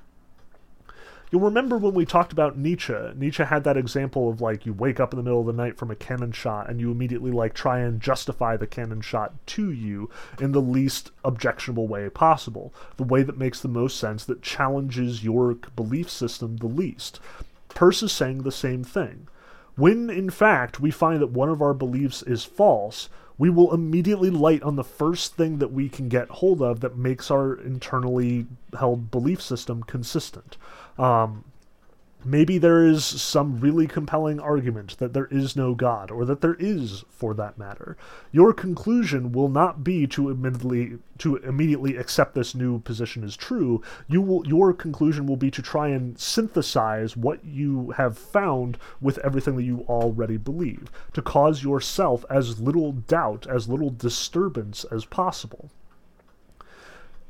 You'll remember when we talked about Nietzsche. Nietzsche had that example of like you wake up in the middle of the night from a cannon shot and you immediately like try and justify the cannon shot to you in the least objectionable way possible, the way that makes the most sense, that challenges your belief system the least. Peirce is saying the same thing. When in fact we find that one of our beliefs is false, we will immediately light on the first thing that we can get hold of that makes our internally held belief system consistent. Um, maybe there is some really compelling argument that there is no God, or that there is, for that matter. Your conclusion will not be to immediately to immediately accept this new position as true. You will your conclusion will be to try and synthesize what you have found with everything that you already believe, to cause yourself as little doubt, as little disturbance as possible.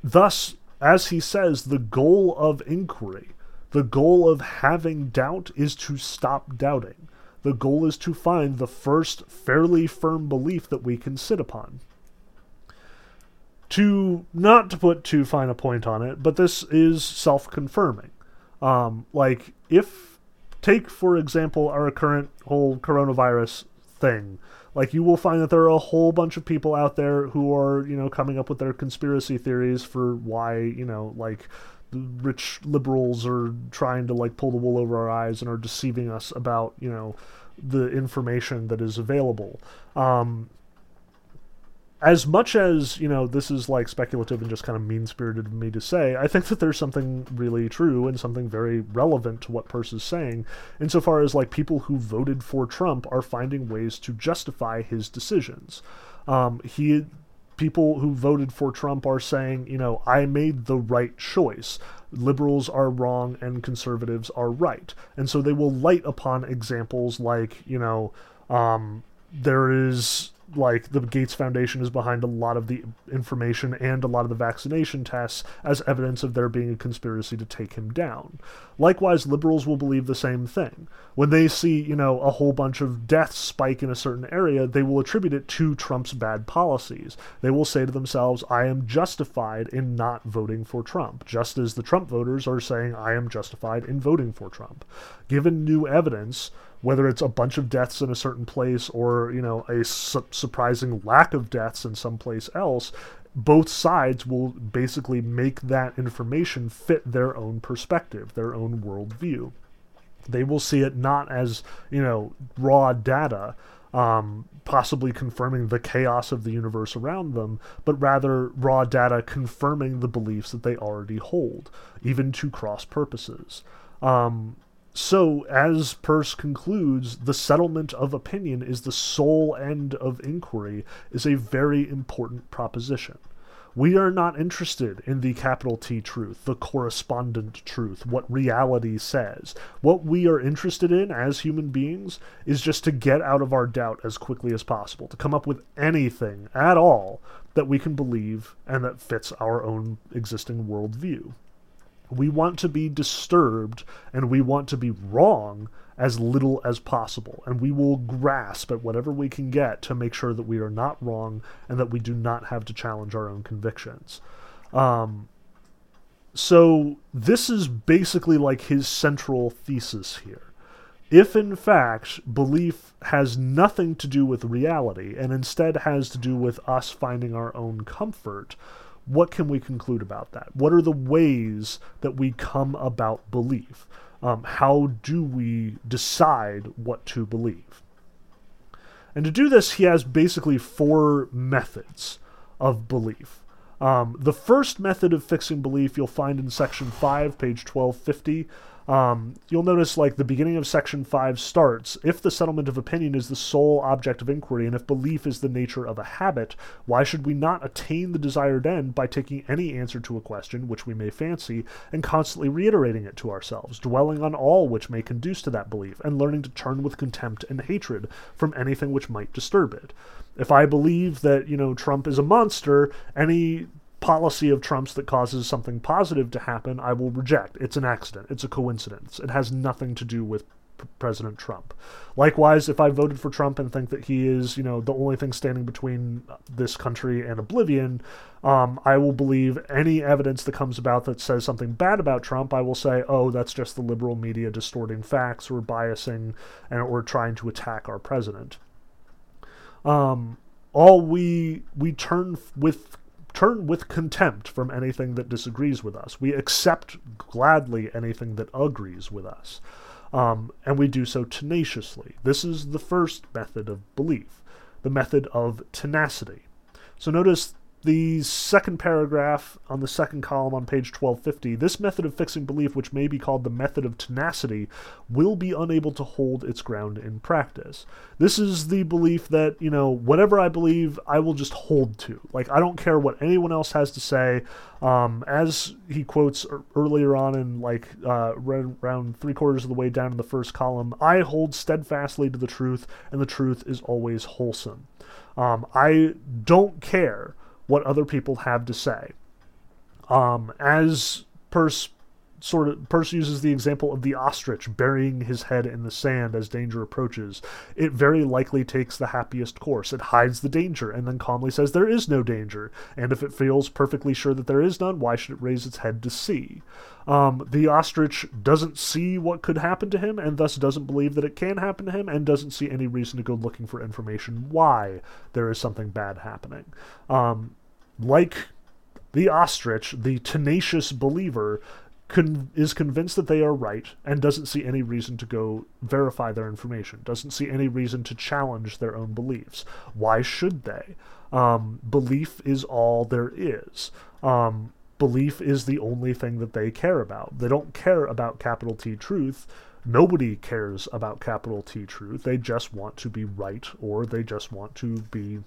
Thus, as he says, the goal of inquiry the goal of having doubt is to stop doubting. The goal is to find the first fairly firm belief that we can sit upon. To not to put too fine a point on it, but this is self confirming. Um, like, if, take for example, our current whole coronavirus thing. Like, you will find that there are a whole bunch of people out there who are, you know, coming up with their conspiracy theories for why, you know, like, rich liberals are trying to like pull the wool over our eyes and are deceiving us about you know the information that is available. Um, as much as you know this is like speculative and just kind of mean spirited of me to say, I think that there's something really true and something very relevant to what Peirce is saying, insofar as like people who voted for Trump are finding ways to justify his decisions. Um, he people who voted for Trump are saying, you know, I made the right choice. Liberals are wrong and conservatives are right. And so they will light upon examples like, you know, um, there is like the Gates Foundation is behind a lot of the information and a lot of the vaccination tests as evidence of there being a conspiracy to take him down. Likewise, liberals will believe the same thing. When they see, you know, a whole bunch of deaths spike in a certain area, they will attribute it to Trump's bad policies. They will say to themselves, I am justified in not voting for Trump, just as the Trump voters are saying, I am justified in voting for Trump. Given new evidence, whether it's a bunch of deaths in a certain place or you know a su- surprising lack of deaths in some place else both sides will basically make that information fit their own perspective their own worldview they will see it not as you know raw data um, possibly confirming the chaos of the universe around them, but rather raw data confirming the beliefs that they already hold, even to cross purposes. Um, so, as Peirce concludes, the settlement of opinion is the sole end of inquiry is a very important proposition. We are not interested in the capital T truth, the correspondent truth, what reality says. What we are interested in as human beings is just to get out of our doubt as quickly as possible, to come up with anything at all that we can believe and that fits our own existing worldview. We want to be disturbed and we want to be wrong as little as possible. And we will grasp at whatever we can get to make sure that we are not wrong and that we do not have to challenge our own convictions. Um, so, this is basically like his central thesis here. If in fact belief has nothing to do with reality and instead has to do with us finding our own comfort, what can we conclude about that? What are the ways that we come about belief? Um, how do we decide what to believe? And to do this, he has basically four methods of belief. Um, the first method of fixing belief you'll find in section 5, page 1250. Um, you'll notice like the beginning of section 5 starts if the settlement of opinion is the sole object of inquiry and if belief is the nature of a habit why should we not attain the desired end by taking any answer to a question which we may fancy and constantly reiterating it to ourselves dwelling on all which may conduce to that belief and learning to turn with contempt and hatred from anything which might disturb it. If i believe that you know trump is a monster any policy of Trump's that causes something positive to happen, I will reject. It's an accident. It's a coincidence. It has nothing to do with President Trump. Likewise, if I voted for Trump and think that he is, you know, the only thing standing between this country and oblivion, um, I will believe any evidence that comes about that says something bad about Trump. I will say, oh, that's just the liberal media distorting facts or biasing and or trying to attack our president. Um, all we we turn with turn with contempt from anything that disagrees with us. We accept gladly anything that agrees with us. Um, and we do so tenaciously. This is the first method of belief, the method of tenacity. So notice the second paragraph on the second column on page 1250, this method of fixing belief, which may be called the method of tenacity, will be unable to hold its ground in practice. This is the belief that, you know, whatever I believe, I will just hold to. Like, I don't care what anyone else has to say. Um, as he quotes earlier on in, like, uh, around three quarters of the way down in the first column, I hold steadfastly to the truth, and the truth is always wholesome. Um, I don't care what other people have to say. Um, as Peirce sort of Peirce uses the example of the ostrich burying his head in the sand as danger approaches. It very likely takes the happiest course. It hides the danger and then calmly says there is no danger. And if it feels perfectly sure that there is none, why should it raise its head to see? Um, the ostrich doesn't see what could happen to him and thus doesn't believe that it can happen to him and doesn't see any reason to go looking for information why there is something bad happening. Um, like the ostrich, the tenacious believer, con- is convinced that they are right and doesn't see any reason to go verify their information, doesn't see any reason to challenge their own beliefs. Why should they? Um, belief is all there is. Um, belief is the only thing that they care about. They don't care about capital T truth. Nobody cares about capital T truth. They just want to be right or they just want to be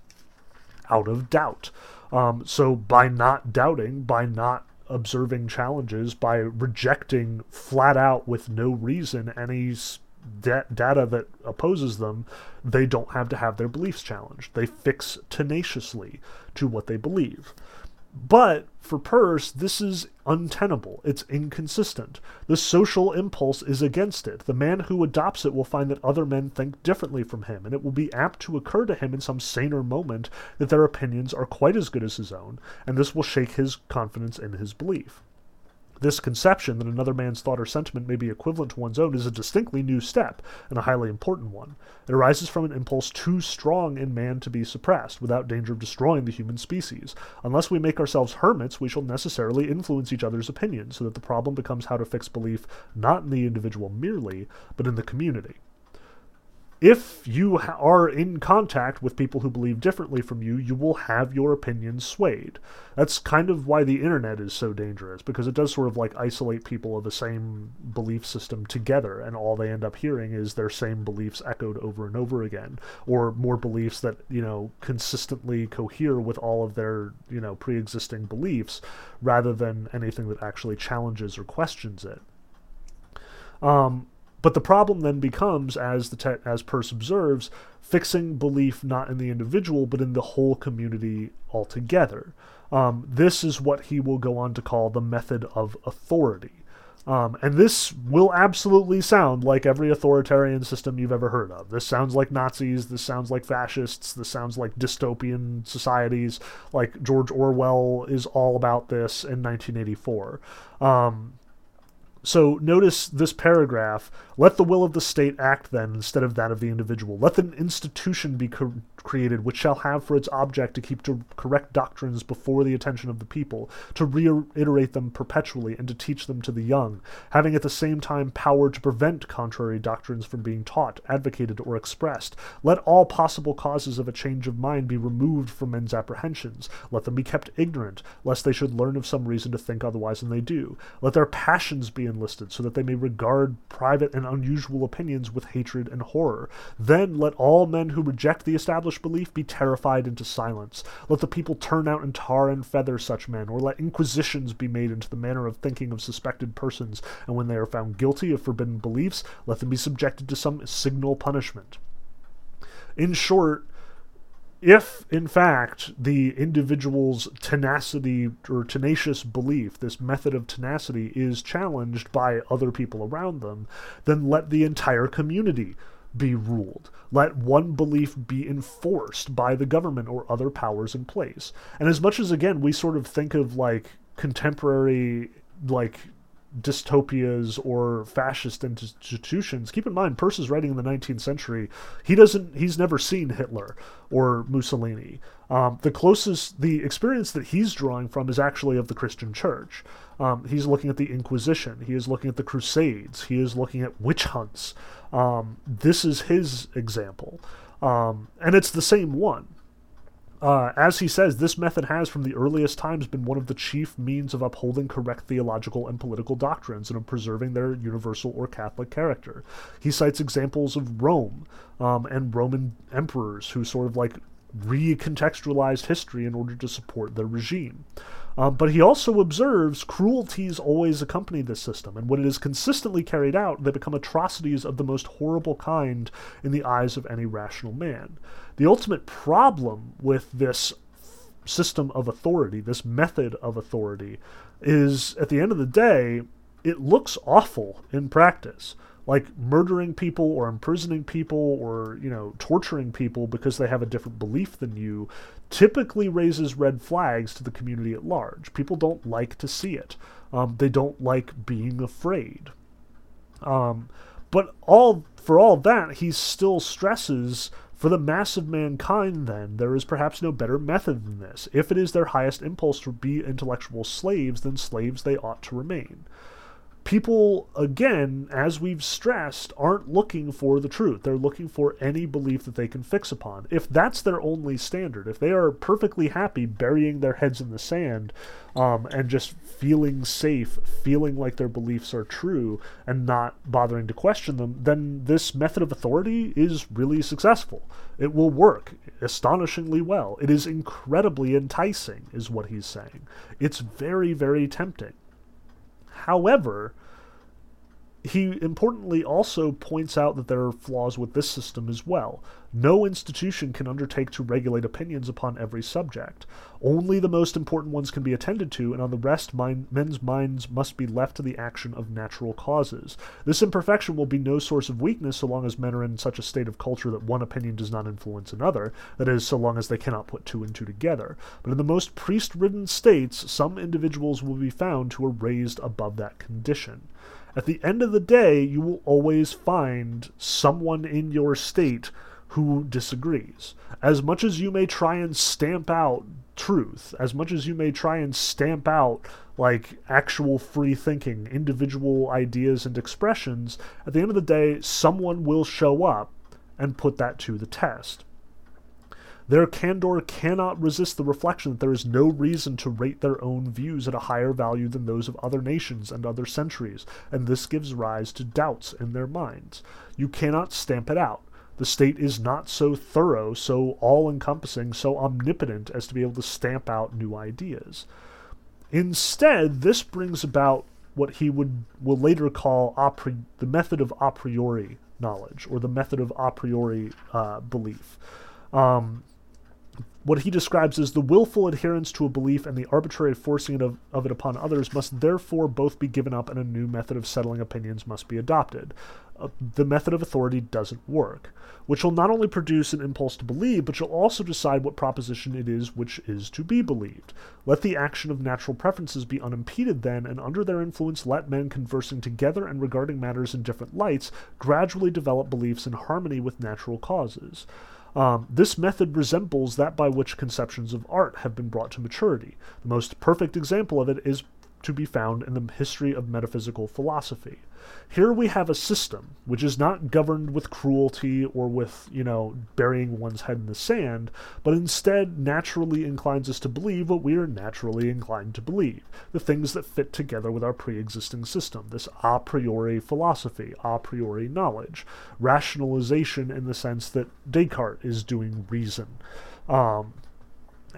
out of doubt. Um, so by not doubting, by not observing challenges by rejecting flat out with no reason any da- data that opposes them, they don't have to have their beliefs challenged. They fix tenaciously to what they believe. But for Peirce, this is untenable. It's inconsistent. The social impulse is against it. The man who adopts it will find that other men think differently from him, and it will be apt to occur to him in some saner moment that their opinions are quite as good as his own, and this will shake his confidence in his belief. This conception that another man's thought or sentiment may be equivalent to one's own is a distinctly new step, and a highly important one. It arises from an impulse too strong in man to be suppressed, without danger of destroying the human species. Unless we make ourselves hermits, we shall necessarily influence each other's opinions, so that the problem becomes how to fix belief not in the individual merely, but in the community if you are in contact with people who believe differently from you, you will have your opinions swayed. That's kind of why the internet is so dangerous, because it does sort of like isolate people of the same belief system together, and all they end up hearing is their same beliefs echoed over and over again, or more beliefs that, you know, consistently cohere with all of their, you know, pre existing beliefs, rather than anything that actually challenges or questions it. Um, but the problem then becomes, as the te- as Peirce observes, fixing belief not in the individual but in the whole community altogether. Um, this is what he will go on to call the method of authority. Um, and this will absolutely sound like every authoritarian system you've ever heard of. This sounds like Nazis. This sounds like fascists. This sounds like dystopian societies. Like George Orwell is all about this in 1984. Um, so notice this paragraph. Let the will of the state act then instead of that of the individual. Let an institution be co- created which shall have for its object to keep to correct doctrines before the attention of the people, to reiterate them perpetually, and to teach them to the young, having at the same time power to prevent contrary doctrines from being taught, advocated, or expressed. Let all possible causes of a change of mind be removed from men's apprehensions. Let them be kept ignorant, lest they should learn of some reason to think otherwise than they do. Let their passions be enlisted, so that they may regard private and unusual opinions with hatred and horror. Then let all men who reject the established belief be terrified into silence. Let the people turn out and tar and feather such men, or let inquisitions be made into the manner of thinking of suspected persons, and when they are found guilty of forbidden beliefs, let them be subjected to some signal punishment. In short, if in fact the individual's tenacity or tenacious belief, this method of tenacity, is challenged by other people around them, then let the entire community be ruled. Let one belief be enforced by the government or other powers in place. And as much as, again, we sort of think of like contemporary, like dystopias or fascist institutions keep in mind Peirce is writing in the 19th century. He doesn't he's never seen hitler or mussolini. Um, the closest the experience that he's drawing from is actually of the christian church. Um, he's looking at the inquisition. He is looking at the crusades. He is looking at witch hunts. Um, this is his example. Um, and it's the same one uh, as he says, this method has from the earliest times been one of the chief means of upholding correct theological and political doctrines and of preserving their universal or Catholic character. He cites examples of Rome um, and Roman emperors who sort of like recontextualized history in order to support their regime. Um, but he also observes cruelties always accompany this system, and when it is consistently carried out, they become atrocities of the most horrible kind in the eyes of any rational man. The ultimate problem with this system of authority, this method of authority, is at the end of the day, it looks awful in practice like murdering people or imprisoning people or you know torturing people because they have a different belief than you typically raises red flags to the community at large. People don't like to see it. Um, they don't like being afraid. Um, but all for all that he still stresses for the mass of mankind then. There is perhaps no better method than this. If it is their highest impulse to be intellectual slaves then slaves they ought to remain people, again, as we've stressed, aren't looking for the truth. They're looking for any belief that they can fix upon. If that's their only standard, if they are perfectly happy burying their heads in the sand um, and just feeling safe, feeling like their beliefs are true, and not bothering to question them, then this method of authority is really successful. It will work astonishingly well. It is incredibly enticing, is what he's saying. It's very, very tempting. However, he importantly also points out that there are flaws with this system as well. No institution can undertake to regulate opinions upon every subject. Only the most important ones can be attended to, and on the rest, mind, men's minds must be left to the action of natural causes. This imperfection will be no source of weakness so long as men are in such a state of culture that one opinion does not influence another, that is, so long as they cannot put two and two together. But in the most priest ridden states, some individuals will be found who are raised above that condition. At the end of the day, you will always find someone in your state who disagrees. As much as you may try and stamp out truth, as much as you may try and stamp out like actual free thinking, individual ideas and expressions, at the end of the day, someone will show up and put that to the test. Their candor cannot resist the reflection that there is no reason to rate their own views at a higher value than those of other nations and other centuries, and this gives rise to doubts in their minds. You cannot stamp it out. The state is not so thorough, so all encompassing, so omnipotent as to be able to stamp out new ideas. Instead, this brings about what he would will later call pri- the method of a priori knowledge, or the method of a priori uh, belief. Um, what he describes as the willful adherence to a belief and the arbitrary forcing of, of, it upon others must therefore both be given up and a new method of settling opinions must be adopted. Uh, the method of authority doesn't work, which will not only produce an impulse to believe, but will also decide what proposition it is which is to be believed. Let the action of natural preferences be unimpeded then, and under their influence let men conversing together and regarding matters in different lights gradually develop beliefs in harmony with natural causes. Um, this method resembles that by which conceptions of art have been brought to maturity. The most perfect example of it is to be found in the history of metaphysical philosophy. Here we have a system which is not governed with cruelty or with, you know, burying one's head in the sand, but instead naturally inclines us to believe what we are naturally inclined to believe, the things that fit together with our pre existing system, this a priori philosophy, a priori knowledge, rationalization in the sense that Descartes is doing reason. Um,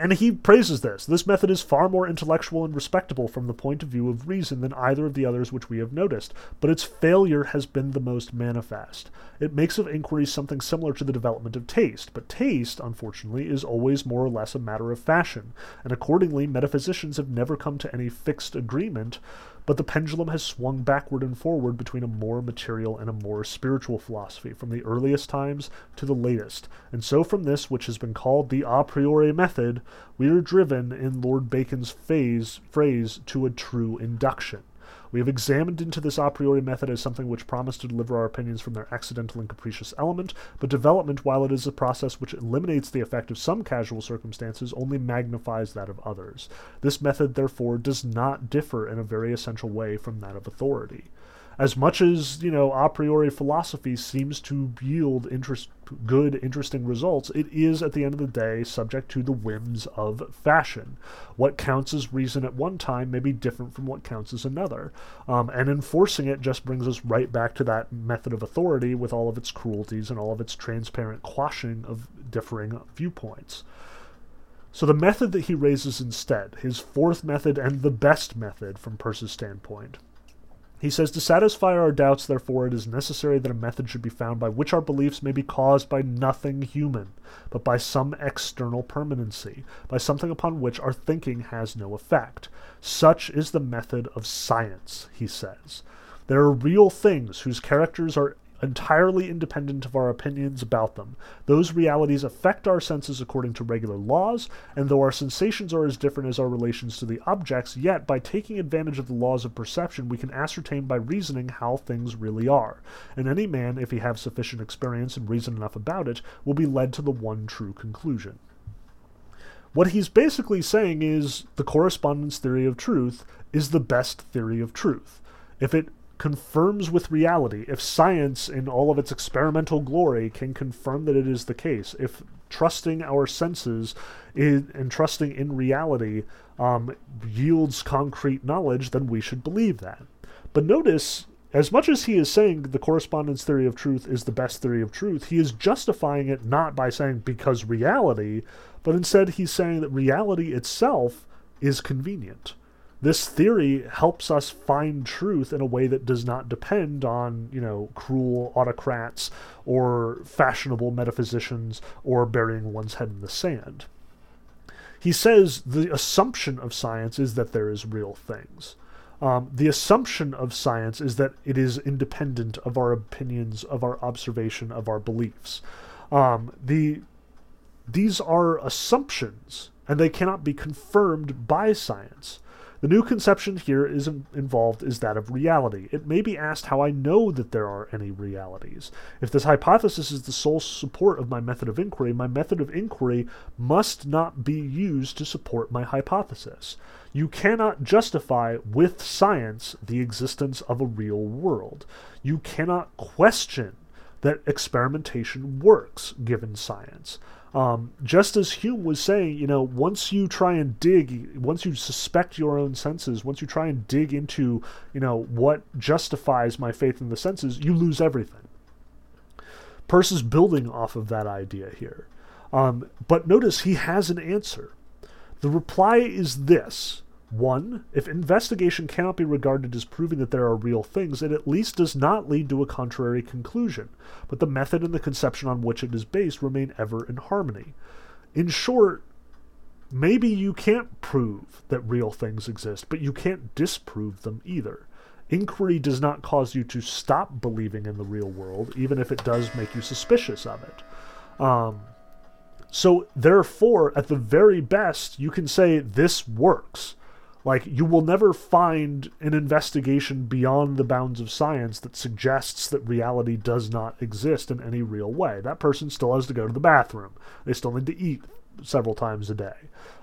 and he praises this. This method is far more intellectual and respectable from the point of view of reason than either of the others which we have noticed, but its failure has been the most manifest. It makes of inquiry something similar to the development of taste, but taste, unfortunately, is always more or less a matter of fashion, and accordingly metaphysicians have never come to any fixed agreement but the pendulum has swung backward and forward between a more material and a more spiritual philosophy, from the earliest times to the latest. And so, from this, which has been called the a priori method, we are driven, in Lord Bacon's phase, phrase, to a true induction. We have examined into this a priori method as something which promised to deliver our opinions from their accidental and capricious element, but development, while it is a process which eliminates the effect of some casual circumstances, only magnifies that of others. This method, therefore, does not differ in a very essential way from that of authority as much as you know a priori philosophy seems to yield interest good interesting results it is at the end of the day subject to the whims of fashion. What counts as reason at one time may be different from what counts as another. Um, and enforcing it just brings us right back to that method of authority with all of its cruelties and all of its transparent quashing of differing viewpoints. So the method that he raises instead, his fourth method and the best method from Peirce's standpoint, he says, To satisfy our doubts, therefore, it is necessary that a method should be found by which our beliefs may be caused by nothing human, but by some external permanency, by something upon which our thinking has no effect. Such is the method of science, he says. There are real things whose characters are entirely independent of our opinions about them. Those realities affect our senses according to regular laws, and though our sensations are as different as our relations to the objects, yet by taking advantage of the laws of perception, we can ascertain by reasoning how things really are. And any man, if he have sufficient experience and reason enough about it, will be led to the one true conclusion. What he's basically saying is the correspondence theory of truth is the best theory of truth. If it confirms with reality, if science in all of its experimental glory can confirm that it is the case, if trusting our senses in, and trusting in reality um, yields concrete knowledge, then we should believe that. But notice, as much as he is saying the correspondence theory of truth is the best theory of truth, he is justifying it not by saying because reality, but instead he's saying that reality itself is convenient. This theory helps us find truth in a way that does not depend on, you know, cruel autocrats or fashionable metaphysicians or burying one's head in the sand. He says the assumption of science is that there is real things. Um, the assumption of science is that it is independent of our opinions, of our observation, of our beliefs. Um, the these are assumptions, and they cannot be confirmed by science. The new conception here is involved is that of reality. It may be asked how I know that there are any realities. If this hypothesis is the sole support of my method of inquiry, my method of inquiry must not be used to support my hypothesis. You cannot justify with science the existence of a real world. You cannot question that experimentation works given science. Um, just as Hume was saying, you know, once you try and dig, once you suspect your own senses, once you try and dig into, you know, what justifies my faith in the senses, you lose everything. Peirce is building off of that idea here. Um, but notice he has an answer. The reply is this one, if investigation cannot be regarded as proving that there are real things, it at least does not lead to a contrary conclusion, but the method and the conception on which it is based remain ever in harmony. In short, maybe you can't prove that real things exist, but you can't disprove them either. Inquiry does not cause you to stop believing in the real world, even if it does make you suspicious of it. Um, so, therefore, at the very best, you can say this works like, you will never find an investigation beyond the bounds of science that suggests that reality does not exist in any real way. That person still has to go to the bathroom. They still need to eat several times a day.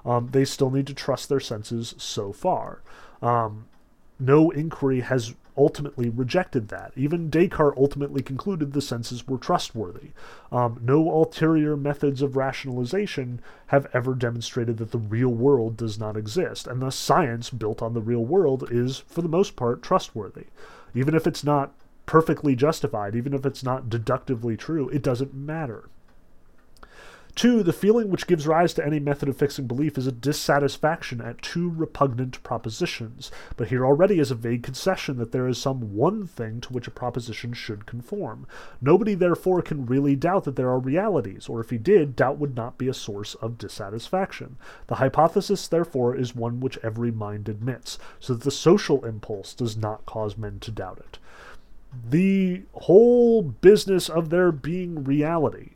Um, they still need to trust their senses so far. Um, no inquiry has ultimately rejected that. Even Descartes ultimately concluded the senses were trustworthy. Um, no ulterior methods of rationalization have ever demonstrated that the real world does not exist, and thus science built on the real world is, for the most part, trustworthy. Even if it's not perfectly justified, even if it's not deductively true, it doesn't matter. Two, the feeling which gives rise to any method of fixing belief is a dissatisfaction at two repugnant propositions, but here already is a vague concession that there is some one thing to which a proposition should conform. Nobody therefore can really doubt that there are realities, or if he did, doubt would not be a source of dissatisfaction. The hypothesis, therefore, is one which every mind admits, so that the social impulse does not cause men to doubt it. The whole business of there being reality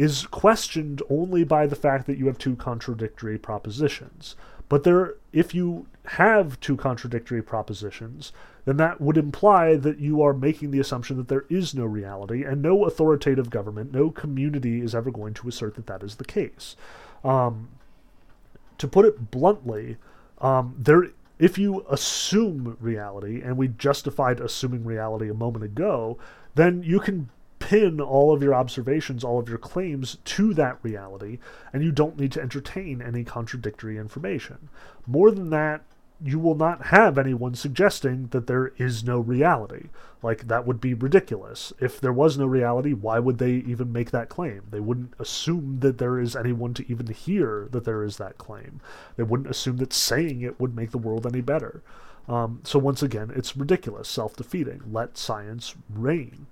is questioned only by the fact that you have two contradictory propositions. But there, if you have two contradictory propositions, then that would imply that you are making the assumption that there is no reality, and no authoritative government, no community is ever going to assert that that is the case. Um, to put it bluntly, um, there, if you assume reality, and we justified assuming reality a moment ago, then you can pin all of your observations, all of your claims to that reality, and you don't need to entertain any contradictory information. More than that, you will not have anyone suggesting that there is no reality. Like, that would be ridiculous. If there was no reality, why would they even make that claim? They wouldn't assume that there is anyone to even hear that there is that claim. They wouldn't assume that saying it would make the world any better. Um, so, once again, it's ridiculous, self defeating. Let science reign.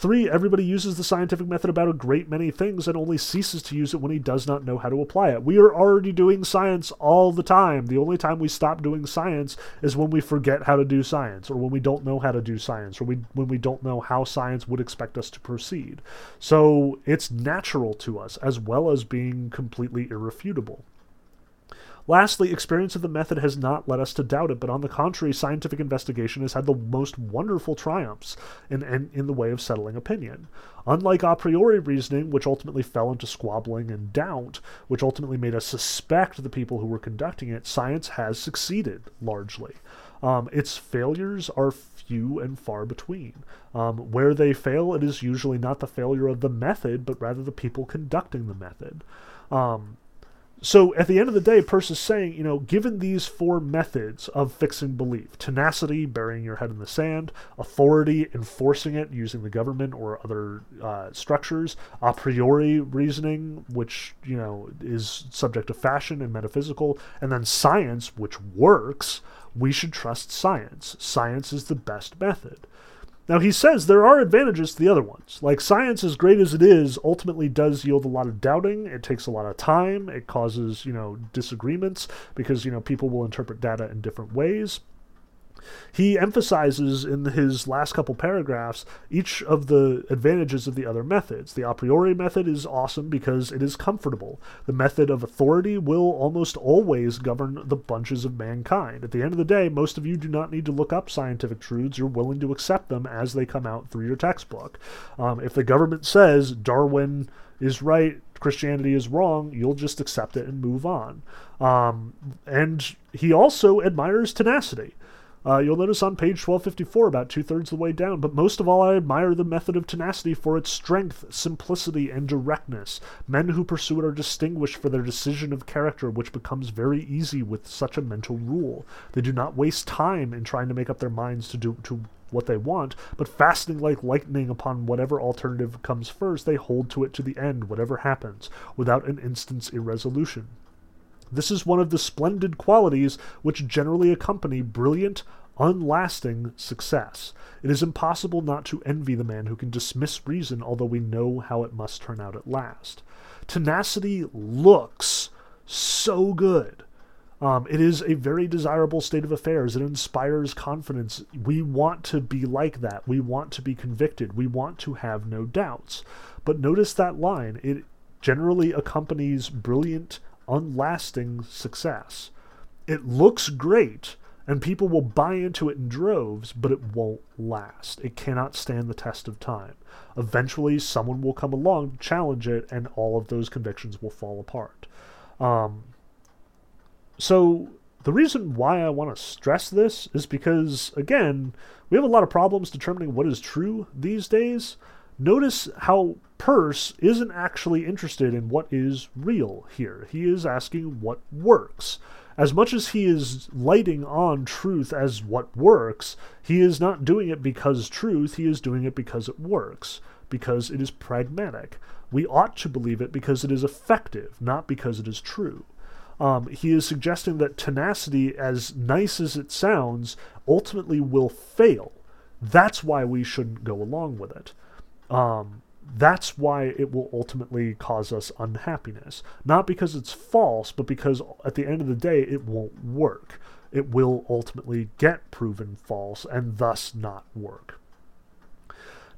Three, everybody uses the scientific method about a great many things and only ceases to use it when he does not know how to apply it. We are already doing science all the time. The only time we stop doing science is when we forget how to do science, or when we don't know how to do science, or we, when we don't know how science would expect us to proceed. So it's natural to us, as well as being completely irrefutable. Lastly, experience of the method has not led us to doubt it, but on the contrary, scientific investigation has had the most wonderful triumphs in, in, in the way of settling opinion. Unlike a priori reasoning, which ultimately fell into squabbling and doubt, which ultimately made us suspect the people who were conducting it, science has succeeded largely. Um, its failures are few and far between. Um, where they fail, it is usually not the failure of the method, but rather the people conducting the method. Um, so at the end of the day, Peirce is saying, you know, given these four methods of fixing belief tenacity, burying your head in the sand, authority, enforcing it using the government or other uh, structures, a priori reasoning, which, you know, is subject to fashion and metaphysical, and then science, which works, we should trust science. Science is the best method. Now, he says there are advantages to the other ones. Like, science, as great as it is, ultimately does yield a lot of doubting. It takes a lot of time. It causes, you know, disagreements because, you know, people will interpret data in different ways. He emphasizes in his last couple paragraphs each of the advantages of the other methods. The a priori method is awesome because it is comfortable. The method of authority will almost always govern the bunches of mankind. At the end of the day, most of you do not need to look up scientific truths. You're willing to accept them as they come out through your textbook. Um, if the government says Darwin is right, Christianity is wrong, you'll just accept it and move on. Um, and he also admires tenacity. Uh, you'll notice on page 1254, about two thirds of the way down, but most of all, I admire the method of tenacity for its strength, simplicity, and directness. Men who pursue it are distinguished for their decision of character, which becomes very easy with such a mental rule. They do not waste time in trying to make up their minds to do to what they want, but fastening like lightning upon whatever alternative comes first, they hold to it to the end, whatever happens, without an instant's irresolution. This is one of the splendid qualities which generally accompany brilliant, unlasting success. It is impossible not to envy the man who can dismiss reason, although we know how it must turn out at last. Tenacity looks so good. Um, it is a very desirable state of affairs. It inspires confidence. We want to be like that. We want to be convicted. We want to have no doubts. But notice that line. It generally accompanies brilliant, unlasting success. It looks great, and people will buy into it in droves, but it won't last. It cannot stand the test of time. Eventually, someone will come along, challenge it, and all of those convictions will fall apart. Um, so, the reason why I want to stress this is because, again, we have a lot of problems determining what is true these days. Notice how Peirce isn't actually interested in what is real here. He is asking what works. As much as he is lighting on truth as what works, he is not doing it because truth, he is doing it because it works, because it is pragmatic. We ought to believe it because it is effective, not because it is true. Um, he is suggesting that tenacity, as nice as it sounds, ultimately will fail. That's why we shouldn't go along with it. Um, that's why it will ultimately cause us unhappiness. Not because it's false, but because at the end of the day, it won't work. It will ultimately get proven false and thus not work.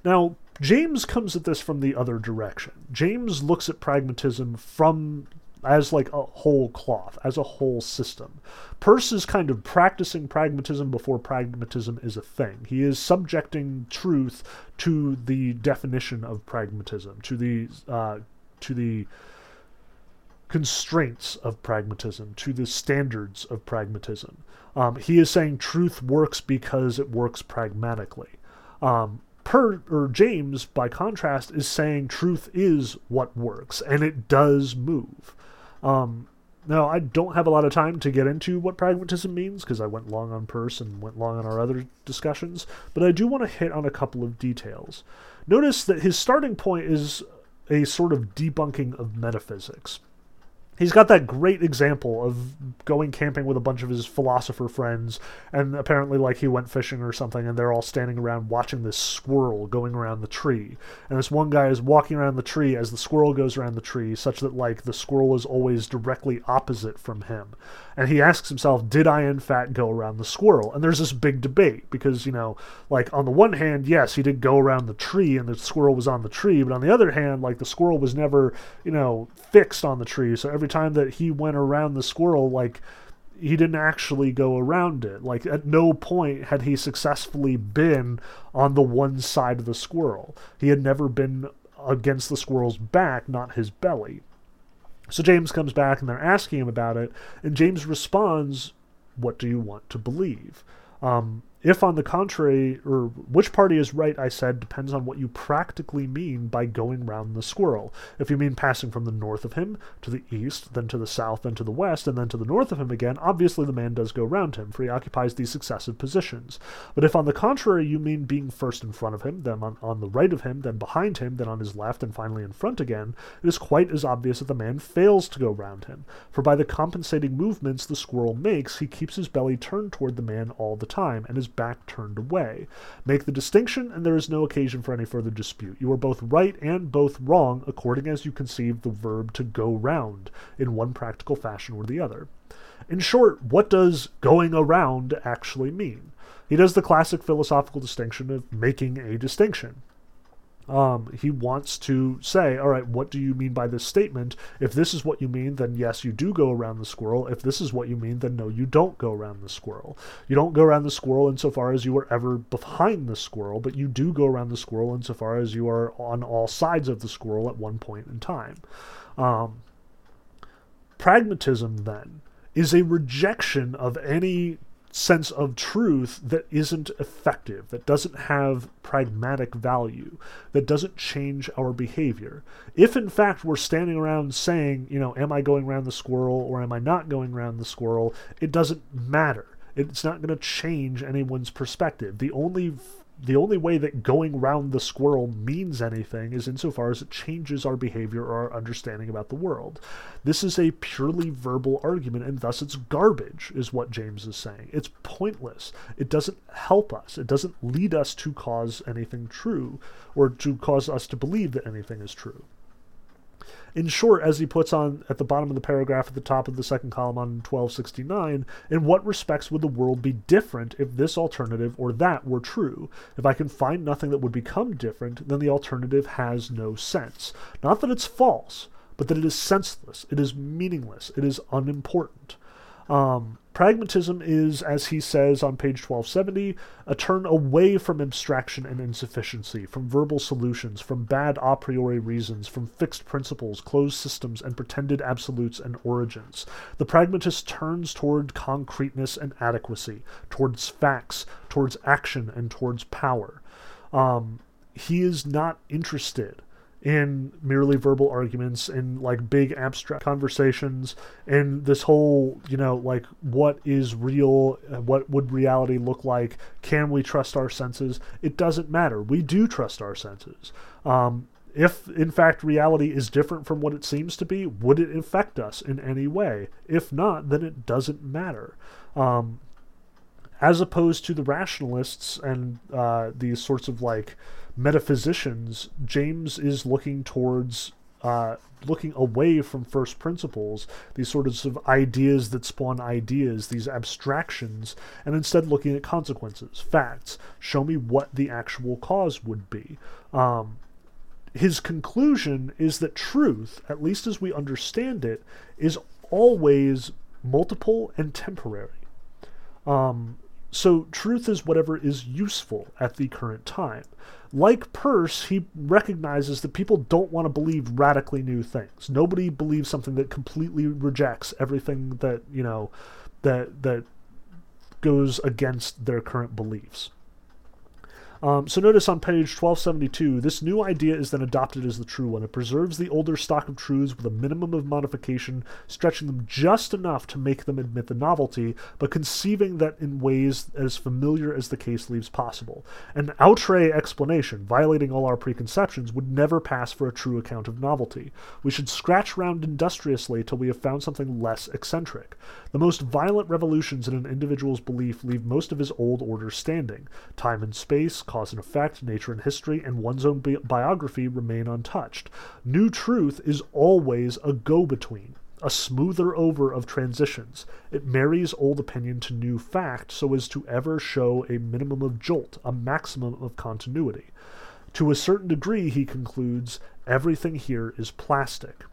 Now, James comes at this from the other direction. James looks at pragmatism from as like a whole cloth, as a whole system. Peirce is kind of practicing pragmatism before pragmatism is a thing. He is subjecting truth to the definition of pragmatism, to the uh, to the constraints of pragmatism, to the standards of pragmatism. Um, he is saying truth works because it works pragmatically. Um, per or James, by contrast, is saying truth is what works and it does move. Um, now, I don't have a lot of time to get into what pragmatism means because I went long on Peirce and went long on our other discussions, but I do want to hit on a couple of details. Notice that his starting point is a sort of debunking of metaphysics he's got that great example of going camping with a bunch of his philosopher friends and apparently like he went fishing or something and they're all standing around watching this squirrel going around the tree. And this one guy is walking around the tree as the squirrel goes around the tree such that like the squirrel is always directly opposite from him. And he asks himself did i in fact go around the squirrel? And there's this big debate because you know like on the one hand yes he did go around the tree and the squirrel was on the tree but on the other hand like the squirrel was never you know fixed on the tree so every time that he went around the squirrel, like he didn't actually go around it. Like at no point had he successfully been on the one side of the squirrel. He had never been against the squirrel's back, not his belly. So James comes back and they're asking him about it, and James responds, What do you want to believe? Um, if, on the contrary, or which party is right, I said, depends on what you practically mean by going round the squirrel. If you mean passing from the north of him to the east, then to the south, then to the west, and then to the north of him again, obviously the man does go round him, for he occupies these successive positions. But if, on the contrary, you mean being first in front of him, then on, on the right of him, then behind him, then on his left, and finally in front again, it is quite as obvious that the man fails to go round him. For by the compensating movements the squirrel makes, he keeps his belly turned toward the man all the time, and his back turned away. Make the distinction, and there is no occasion for any further dispute. You are both right and both wrong, according as you conceive the verb to go round, in one practical fashion or the other. In short, what does going around actually mean? He does the classic philosophical distinction of making a distinction. Um, he wants to say, all right, what do you mean by this statement? If this is what you mean, then yes, you do go around the squirrel. If this is what you mean, then no, you don't go around the squirrel. You don't go around the squirrel insofar as you are ever behind the squirrel, but you do go around the squirrel insofar as you are on all sides of the squirrel at one point in time. Um, pragmatism, then, is a rejection of any sense of truth that isn't effective, that doesn't have pragmatic value, that doesn't change our behavior. If in fact we're standing around saying, you know, am I going around the squirrel or am I not going around the squirrel, it doesn't matter. It's not going to change anyone's perspective. The only the only way that going round the squirrel means anything is insofar as it changes our behavior or our understanding about the world. This is a purely verbal argument, and thus it's garbage, is what James is saying. It's pointless. It doesn't help us. It doesn't lead us to cause anything true, or to cause us to believe that anything is true. In short, as he puts on at the bottom of the paragraph at the top of the second column on 1269, in what respects would the world be different if this alternative or that were true? If I can find nothing that would become different, then the alternative has no sense. Not that it's false, but that it is senseless, it is meaningless, it is unimportant. Um, Pragmatism is, as he says on page 1270, a turn away from abstraction and insufficiency, from verbal solutions, from bad a priori reasons, from fixed principles, closed systems, and pretended absolutes and origins. The pragmatist turns toward concreteness and adequacy, towards facts, towards action, and towards power. Um, he is not interested in merely verbal arguments in like big abstract conversations and this whole you know like what is real what would reality look like can we trust our senses it doesn't matter we do trust our senses um, If, in fact, reality is different from what it seems to be, would it affect us in any way? If not, then it doesn't matter. Um, as opposed to the rationalists and uh, these sorts of like metaphysicians, James is looking towards uh, looking away from first principles, these sorts of ideas that spawn ideas, these abstractions, and instead looking at consequences, facts. Show me what the actual cause would be. Um, his conclusion is that truth, at least as we understand it, is always multiple and temporary. Um, so truth is whatever is useful at the current time. Like Peirce, he recognizes that people don't want to believe radically new things. Nobody believes something that completely rejects everything that, you know, that that goes against their current beliefs. Um, so notice on page 1272, this new idea is then adopted as the true one. It preserves the older stock of truths with a minimum of modification, stretching them just enough to make them admit the novelty, but conceiving that in ways as familiar as the case leaves possible. An outre explanation, violating all our preconceptions, would never pass for a true account of novelty. We should scratch round industriously till we have found something less eccentric. The most violent revolutions in an individual's belief leave most of his old order standing. Time and space, cause and effect, nature and history, and one's own bi- biography remain untouched. New truth is always a go between, a smoother over of transitions. It marries old opinion to new fact so as to ever show a minimum of jolt, a maximum of continuity. To a certain degree, he concludes, everything here is plastic.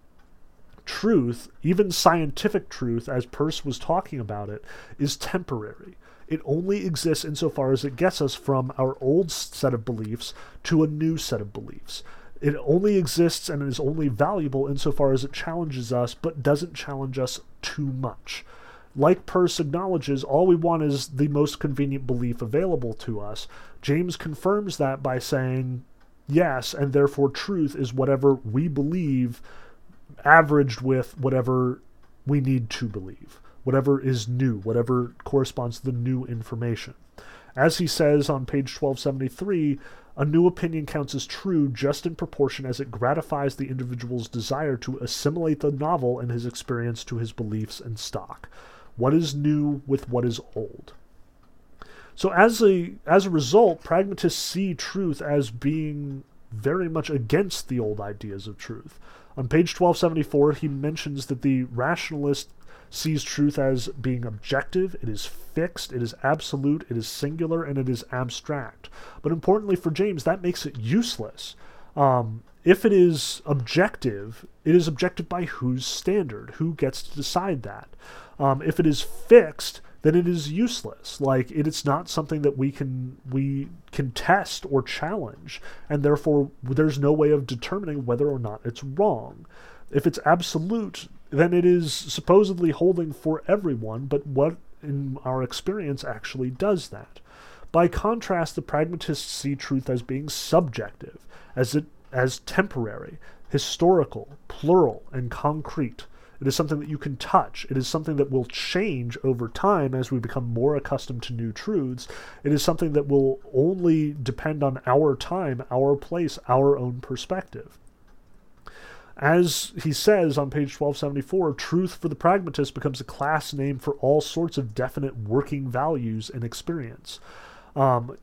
Truth, even scientific truth, as Peirce was talking about it, is temporary. It only exists insofar as it gets us from our old set of beliefs to a new set of beliefs. It only exists and is only valuable insofar as it challenges us, but doesn't challenge us too much. Like Peirce acknowledges, all we want is the most convenient belief available to us. James confirms that by saying, yes, and therefore truth is whatever we believe averaged with whatever we need to believe whatever is new, whatever corresponds to the new information. As he says on page 1273, a new opinion counts as true just in proportion as it gratifies the individual's desire to assimilate the novel and his experience to his beliefs and stock. What is new with what is old? So as a as a result, pragmatists see truth as being very much against the old ideas of truth. On page 1274, he mentions that the rationalist sees truth as being objective, it is fixed, it is absolute, it is singular, and it is abstract. But importantly for James, that makes it useless. Um, if it is objective, it is objective by whose standard? Who gets to decide that? Um, if it is fixed, then it is useless. Like it is not something that we can we can test or challenge, and therefore there's no way of determining whether or not it's wrong. If it's absolute, then it is supposedly holding for everyone, but what in our experience actually does that? By contrast, the pragmatists see truth as being subjective, as it as temporary, historical, plural, and concrete. It is something that you can touch. It is something that will change over time as we become more accustomed to new truths. It is something that will only depend on our time, our place, our own perspective. As he says on page 1274, truth for the pragmatist becomes a class name for all sorts of definite working values and experience. Um,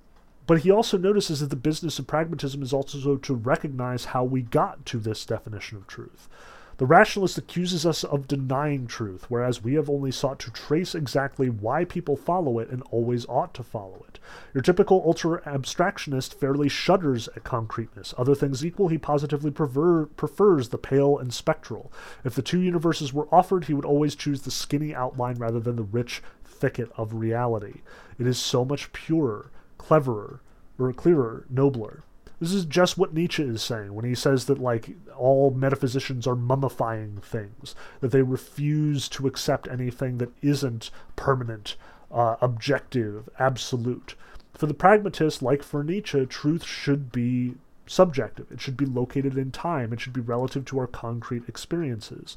but he also notices that the business of pragmatism is also to recognize how we got to this definition of truth. The rationalist accuses us of denying truth, whereas we have only sought to trace exactly why people follow it and always ought to follow it. Your typical ultra abstractionist fairly shudders at concreteness. Other things equal, he positively prefer, prefers the pale and spectral. If the two universes were offered, he would always choose the skinny outline rather than the rich thicket of reality. It is so much purer, cleverer, or clearer, nobler. This is just what Nietzsche is saying when he says that like all metaphysicians are mummifying things, that they refuse to accept anything that isn't permanent, uh, objective, absolute. For the pragmatist, like for Nietzsche, truth should be subjective. It should be located in time. It should be relative to our concrete experiences.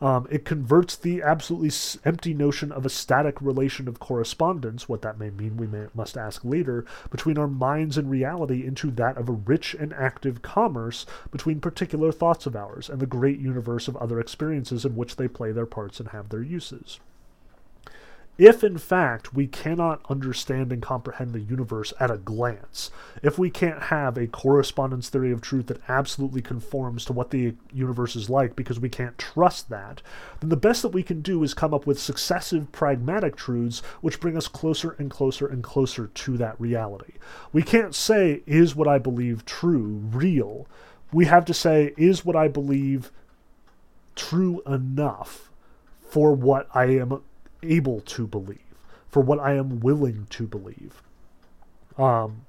Um, it converts the absolutely empty notion of a static relation of correspondence, what that may mean we may, must ask later, between our minds and reality into that of a rich and active commerce between particular thoughts of ours and the great universe of other experiences in which they play their parts and have their uses. If, in fact, we cannot understand and comprehend the universe at a glance, if we can't have a correspondence theory of truth that absolutely conforms to what the universe is like because we can't trust that, then the best that we can do is come up with successive pragmatic truths which bring us closer and closer and closer to that reality. We can't say, is what I believe true, real? We have to say, is what I believe true enough for what I am able to believe, for what I am willing to believe. Um,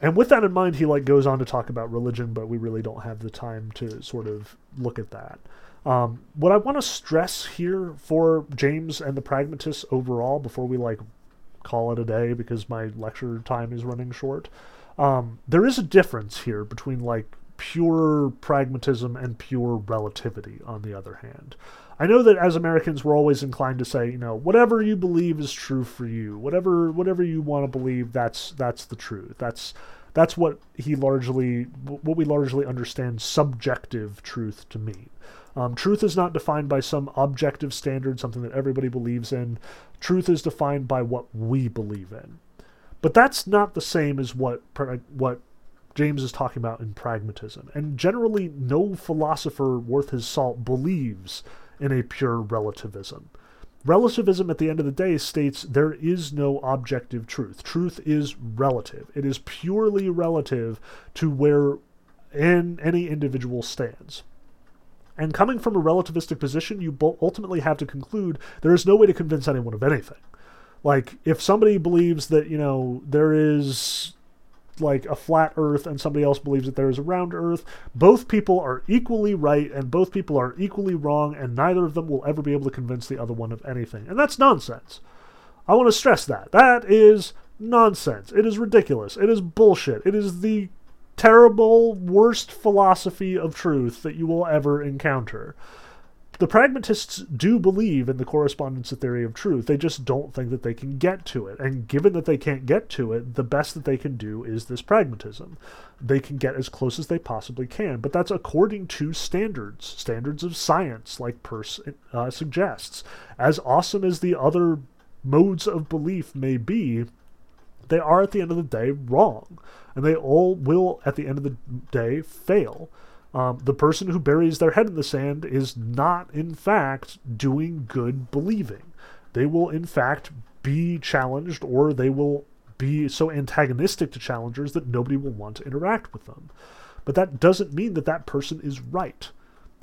and with that in mind, he like goes on to talk about religion, but we really don't have the time to sort of look at that. Um, what I want to stress here for James and the pragmatists overall, before we like call it a day because my lecture time is running short, um, there is a difference here between like pure pragmatism and pure relativity. On the other hand, I know that as Americans, we're always inclined to say, you know, whatever you believe is true for you. Whatever whatever you want to believe, that's that's the truth. That's that's what he largely what we largely understand subjective truth to mean. Um, truth is not defined by some objective standard, something that everybody believes in. Truth is defined by what we believe in. But that's not the same as what what James is talking about in pragmatism. And generally, no philosopher worth his salt believes in a pure relativism. Relativism, at the end of the day, states there is no objective truth. Truth is relative. It is purely relative to where in any individual stands. And coming from a relativistic position, you ultimately have to conclude there is no way to convince anyone of anything. Like, if somebody believes that, you know, there is like a flat earth and somebody else believes that there is a round earth, both people are equally right and both people are equally wrong, and neither of them will ever be able to convince the other one of anything. And that's nonsense. I want to stress that. That is nonsense. It is ridiculous. It is bullshit. It is the terrible, worst philosophy of truth that you will ever encounter. The pragmatists do believe in the correspondence theory of truth. They just don't think that they can get to it. And given that they can't get to it, the best that they can do is this pragmatism. They can get as close as they possibly can, but that's according to standards, standards of science, like Peirce uh, suggests. As awesome as the other modes of belief may be, they are at the end of the day wrong. And they all will, at the end of the day, fail. Um, the person who buries their head in the sand is not, in fact, doing good believing. They will, in fact, be challenged or they will be so antagonistic to challengers that nobody will want to interact with them. But that doesn't mean that that person is right.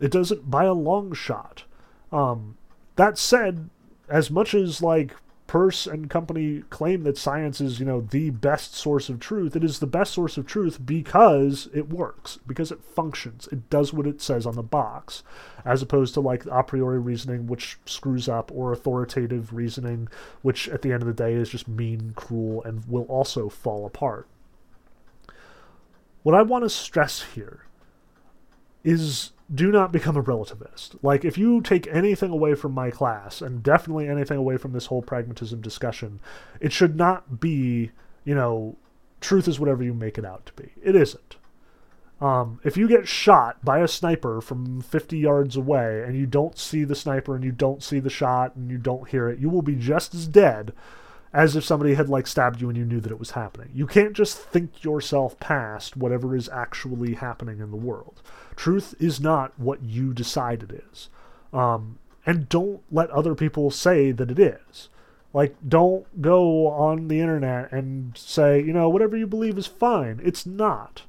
It doesn't by a long shot. Um, that said, as much as like Peirce and company claim that science is, you know, the best source of truth. It is the best source of truth because it works, because it functions. It does what it says on the box, as opposed to like a priori reasoning, which screws up, or authoritative reasoning, which at the end of the day is just mean, cruel, and will also fall apart. What I want to stress here is do not become a relativist. Like, if you take anything away from my class, and definitely anything away from this whole pragmatism discussion, it should not be, you know, truth is whatever you make it out to be. It isn't. Um, if you get shot by a sniper from 50 yards away and you don't see the sniper and you don't see the shot and you don't hear it, you will be just as dead as if somebody had like stabbed you and you knew that it was happening. You can't just think yourself past whatever is actually happening in the world. Truth is not what you decide it is. Um, and don't let other people say that it is. Like, don't go on the internet and say, you know, whatever you believe is fine. It's not.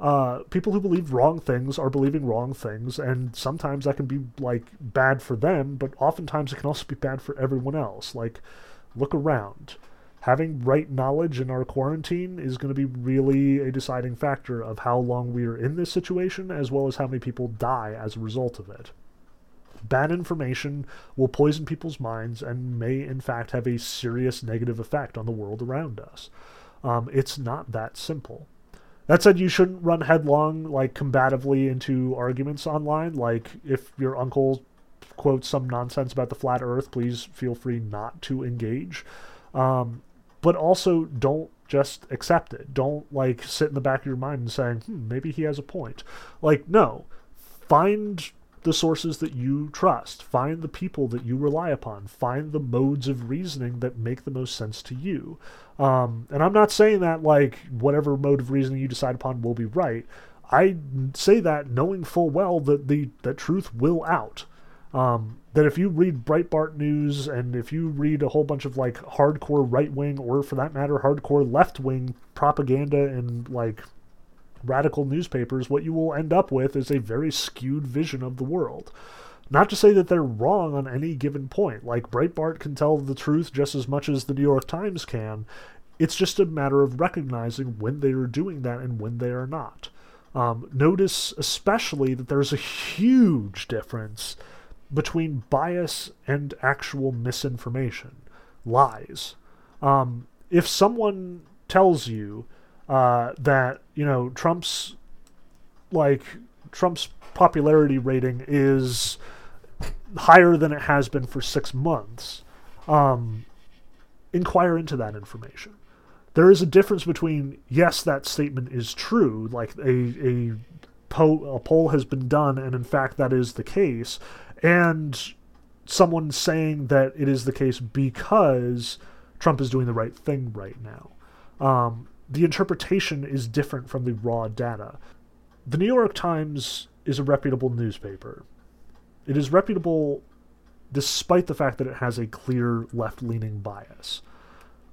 Uh, people who believe wrong things are believing wrong things, and sometimes that can be like bad for them, but oftentimes it can also be bad for everyone else. Like, look around. Having right knowledge in our quarantine is going to be really a deciding factor of how long we are in this situation, as well as how many people die as a result of it. Bad information will poison people's minds and may, in fact, have a serious negative effect on the world around us. Um, it's not that simple. That said, you shouldn't run headlong, like combatively into arguments online. Like, if your uncle quotes some nonsense about the flat earth, please feel free not to engage. Um, but also, don't just accept it. Don't, like, sit in the back of your mind and saying, hmm, maybe he has a point. Like, no. Find the sources that you trust. Find the people that you rely upon. Find the modes of reasoning that make the most sense to you. Um, and I'm not saying that like whatever mode of reasoning you decide upon will be right. I say that knowing full well that the that truth will out. Um, that if you read Breitbart news and if you read a whole bunch of like hardcore right wing or for that matter hardcore left wing propaganda and like radical newspapers, what you will end up with is a very skewed vision of the world. Not to say that they're wrong on any given point. Like Breitbart can tell the truth just as much as the New York Times can. It's just a matter of recognizing when they are doing that and when they are not. Um, notice especially that there's a huge difference between bias and actual misinformation, lies. Um, if someone tells you uh, that you know Trump's like Trump's popularity rating is higher than it has been for six months. Um, inquire into that information. There is a difference between yes, that statement is true, like a a, po- a poll has been done, and in fact that is the case, and someone saying that it is the case because Trump is doing the right thing right now. Um, the interpretation is different from the raw data. The New York Times is a reputable newspaper. It is reputable despite the fact that it has a clear left leaning bias.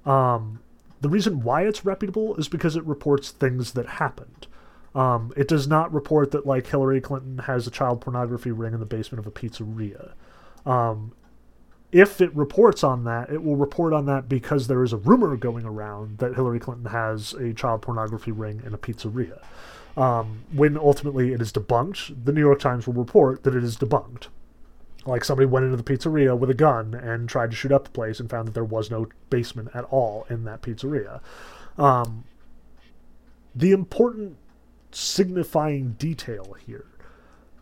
Um, the reason why it's reputable is because it reports things that happened. Um, it does not report that like Hillary Clinton has a child pornography ring in the basement of a pizzeria. Um, if it reports on that, it will report on that because there is a rumor going around that Hillary Clinton has a child pornography ring in a pizzeria. Um, when ultimately it is debunked, the New York Times will report that it is debunked. Like somebody went into the pizzeria with a gun and tried to shoot up the place and found that there was no basement at all in that pizzeria. Um, the important signifying detail here,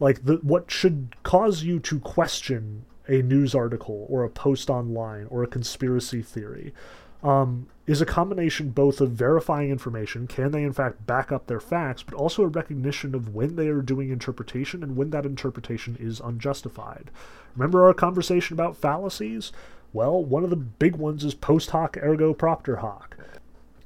like the, what should cause you to question a news article or a post online or a conspiracy theory um, is a combination both of verifying information, can they in fact back up their facts, but also a recognition of when they are doing interpretation and when that interpretation is unjustified. Remember our conversation about fallacies? Well, one of the big ones is post hoc ergo propter hoc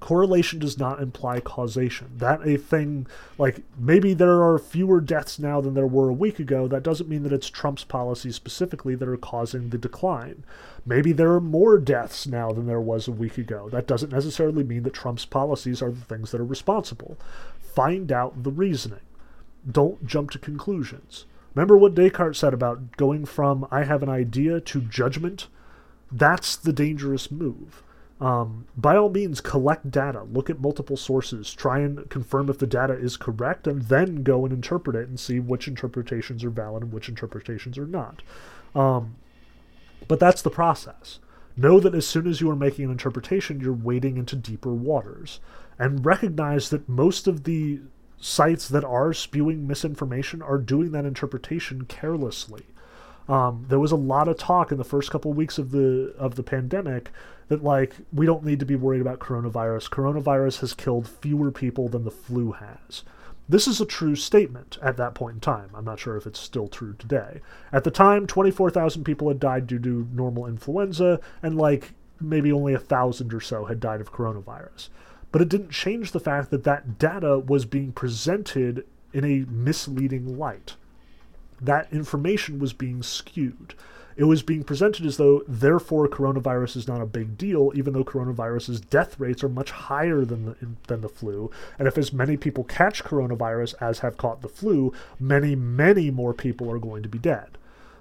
correlation does not imply causation. That a thing like maybe there are fewer deaths now than there were a week ago. That doesn't mean that it's Trump's policies specifically that are causing the decline. Maybe there are more deaths now than there was a week ago. That doesn't necessarily mean that Trump's policies are the things that are responsible. Find out the reasoning. Don't jump to conclusions. Remember what Descartes said about going from I have an idea to judgment? That's the dangerous move um, by all means, collect data, look at multiple sources, try and confirm if the data is correct, and then go and interpret it and see which interpretations are valid and which interpretations are not. Um, but that's the process. Know that as soon as you are making an interpretation, you're wading into deeper waters. And recognize that most of the sites that are spewing misinformation are doing that interpretation carelessly. Um, there was a lot of talk in the first couple of weeks of the of the pandemic that like we don't need to be worried about coronavirus. Coronavirus has killed fewer people than the flu has. This is a true statement at that point in time. I'm not sure if it's still true today. At the time, 24,000 people had died due to normal influenza, and like maybe only a thousand or so had died of coronavirus. But it didn't change the fact that that data was being presented in a misleading light that information was being skewed. It was being presented as though, therefore, coronavirus is not a big deal, even though coronavirus's death rates are much higher than the, than the flu. And if as many people catch coronavirus as have caught the flu, many, many more people are going to be dead.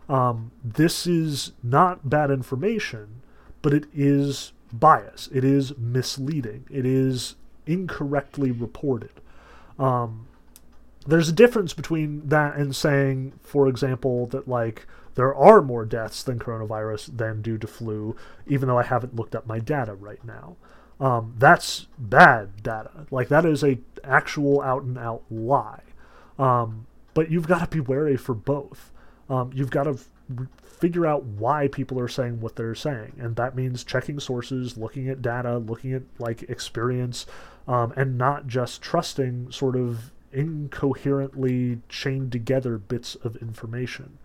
Um, this is not bad information, but it is bias. It is misleading. It is incorrectly reported. Um, there's a difference between that and saying, for example, that like there are more deaths than coronavirus than due to flu, even though I haven't looked up my data right now. Um, that's bad data. Like that is a actual out and out lie. Um, but you've got to be wary for both. Um, you've got to f- figure out why people are saying what they're saying, and that means checking sources, looking at data, looking at like experience, um, and not just trusting sort of incoherently chained together bits of information.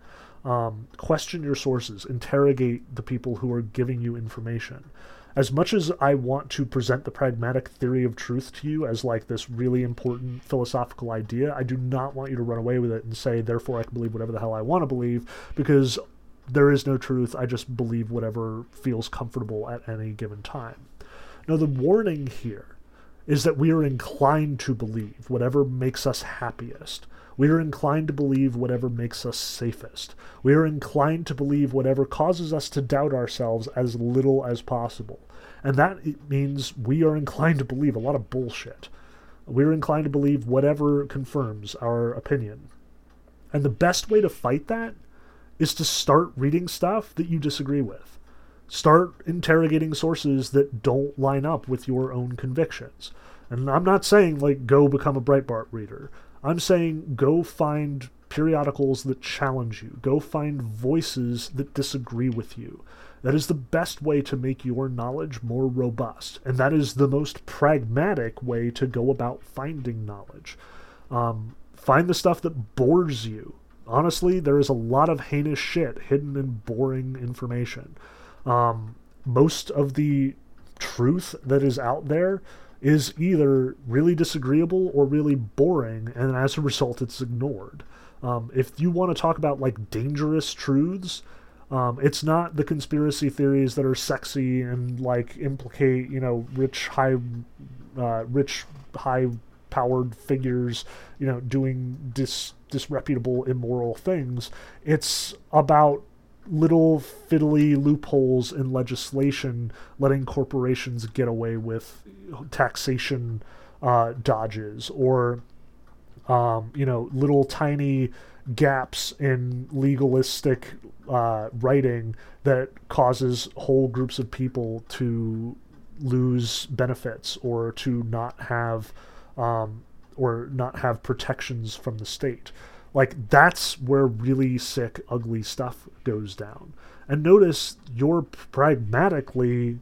Um, question your sources, interrogate the people who are giving you information. As much as I want to present the pragmatic theory of truth to you as like this really important philosophical idea, I do not want you to run away with it and say, therefore, I can believe whatever the hell I want to believe, because there is no truth. I just believe whatever feels comfortable at any given time. Now, the warning here is that we are inclined to believe whatever makes us happiest. We are inclined to believe whatever makes us safest. We are inclined to believe whatever causes us to doubt ourselves as little as possible. And that means we are inclined to believe a lot of bullshit. We're inclined to believe whatever confirms our opinion. And the best way to fight that is to start reading stuff that you disagree with. Start interrogating sources that don't line up with your own convictions. And I'm not saying, like, go become a Breitbart reader. I'm saying go find periodicals that challenge you. Go find voices that disagree with you. That is the best way to make your knowledge more robust. And that is the most pragmatic way to go about finding knowledge. Um, find the stuff that bores you. Honestly, there is a lot of heinous shit hidden in boring information. Um, most of the truth that is out there is either really disagreeable or really boring, and as a result, it's ignored. Um, if you want to talk about like dangerous truths, um, it's not the conspiracy theories that are sexy and like implicate you know rich high, uh, rich high powered figures, you know, doing dis disreputable immoral things. It's about little fiddly loopholes in legislation letting corporations get away with taxation uh, dodges or um, you know little tiny gaps in legalistic uh, writing that causes whole groups of people to lose benefits or to not have um, or not have protections from the state. Like that's where really sick, ugly stuff goes down. And notice you're pragmatically,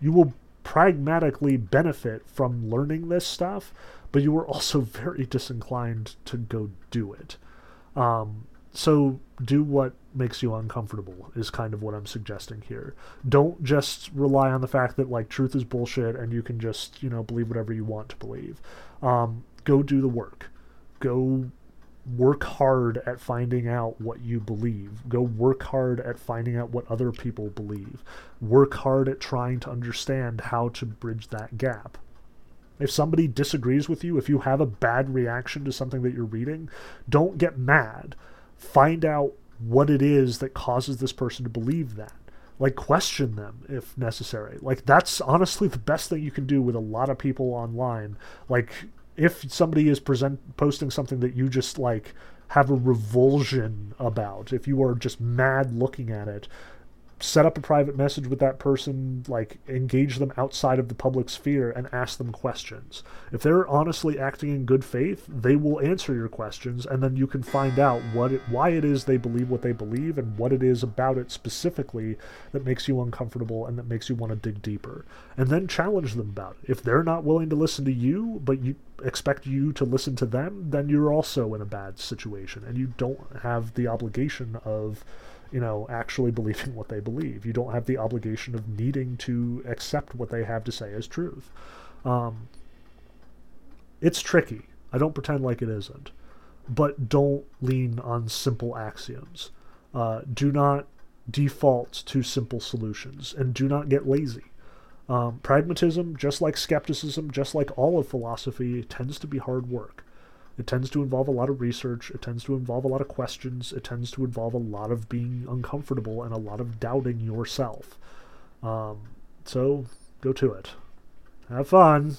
you will pragmatically benefit from learning this stuff, but you are also <laughs> very disinclined to go do it. Um, so do what makes you uncomfortable is kind of what I'm suggesting here. Don't just rely on the fact that like truth is bullshit and you can just you know believe whatever you want to believe. Um, go do the work. Go work hard at finding out what you believe. Go work hard at finding out what other people believe. Work hard at trying to understand how to bridge that gap. If somebody disagrees with you, if you have a bad reaction to something that you're reading, don't get mad. Find out what it is that causes this person to believe that. Like, question them if necessary. Like, that's honestly the best thing you can do with a lot of people online. Like, if somebody is present posting something that you just like have a revulsion about, if you are just mad looking at it, set up a private message with that person, like engage them outside of the public sphere and ask them questions. If they're honestly acting in good faith, they will answer your questions and then you can find out what it, why it is they believe what they believe and what it is about it specifically that makes you uncomfortable and that makes you want to dig deeper. And then challenge them about it. If they're not willing to listen to you, but you expect you to listen to them, then you're also in a bad situation and you don't have the obligation of you know, actually believing what they believe. You don't have the obligation of needing to accept what they have to say as truth. Um, it's tricky. I don't pretend like it isn't. But don't lean on simple axioms. Uh, do not default to simple solutions and do not get lazy. Um, pragmatism, just like skepticism, just like all of philosophy, tends to be hard work. It tends to involve a lot of research. It tends to involve a lot of questions. It tends to involve a lot of being uncomfortable and a lot of doubting yourself. Um, so go to it. Have fun.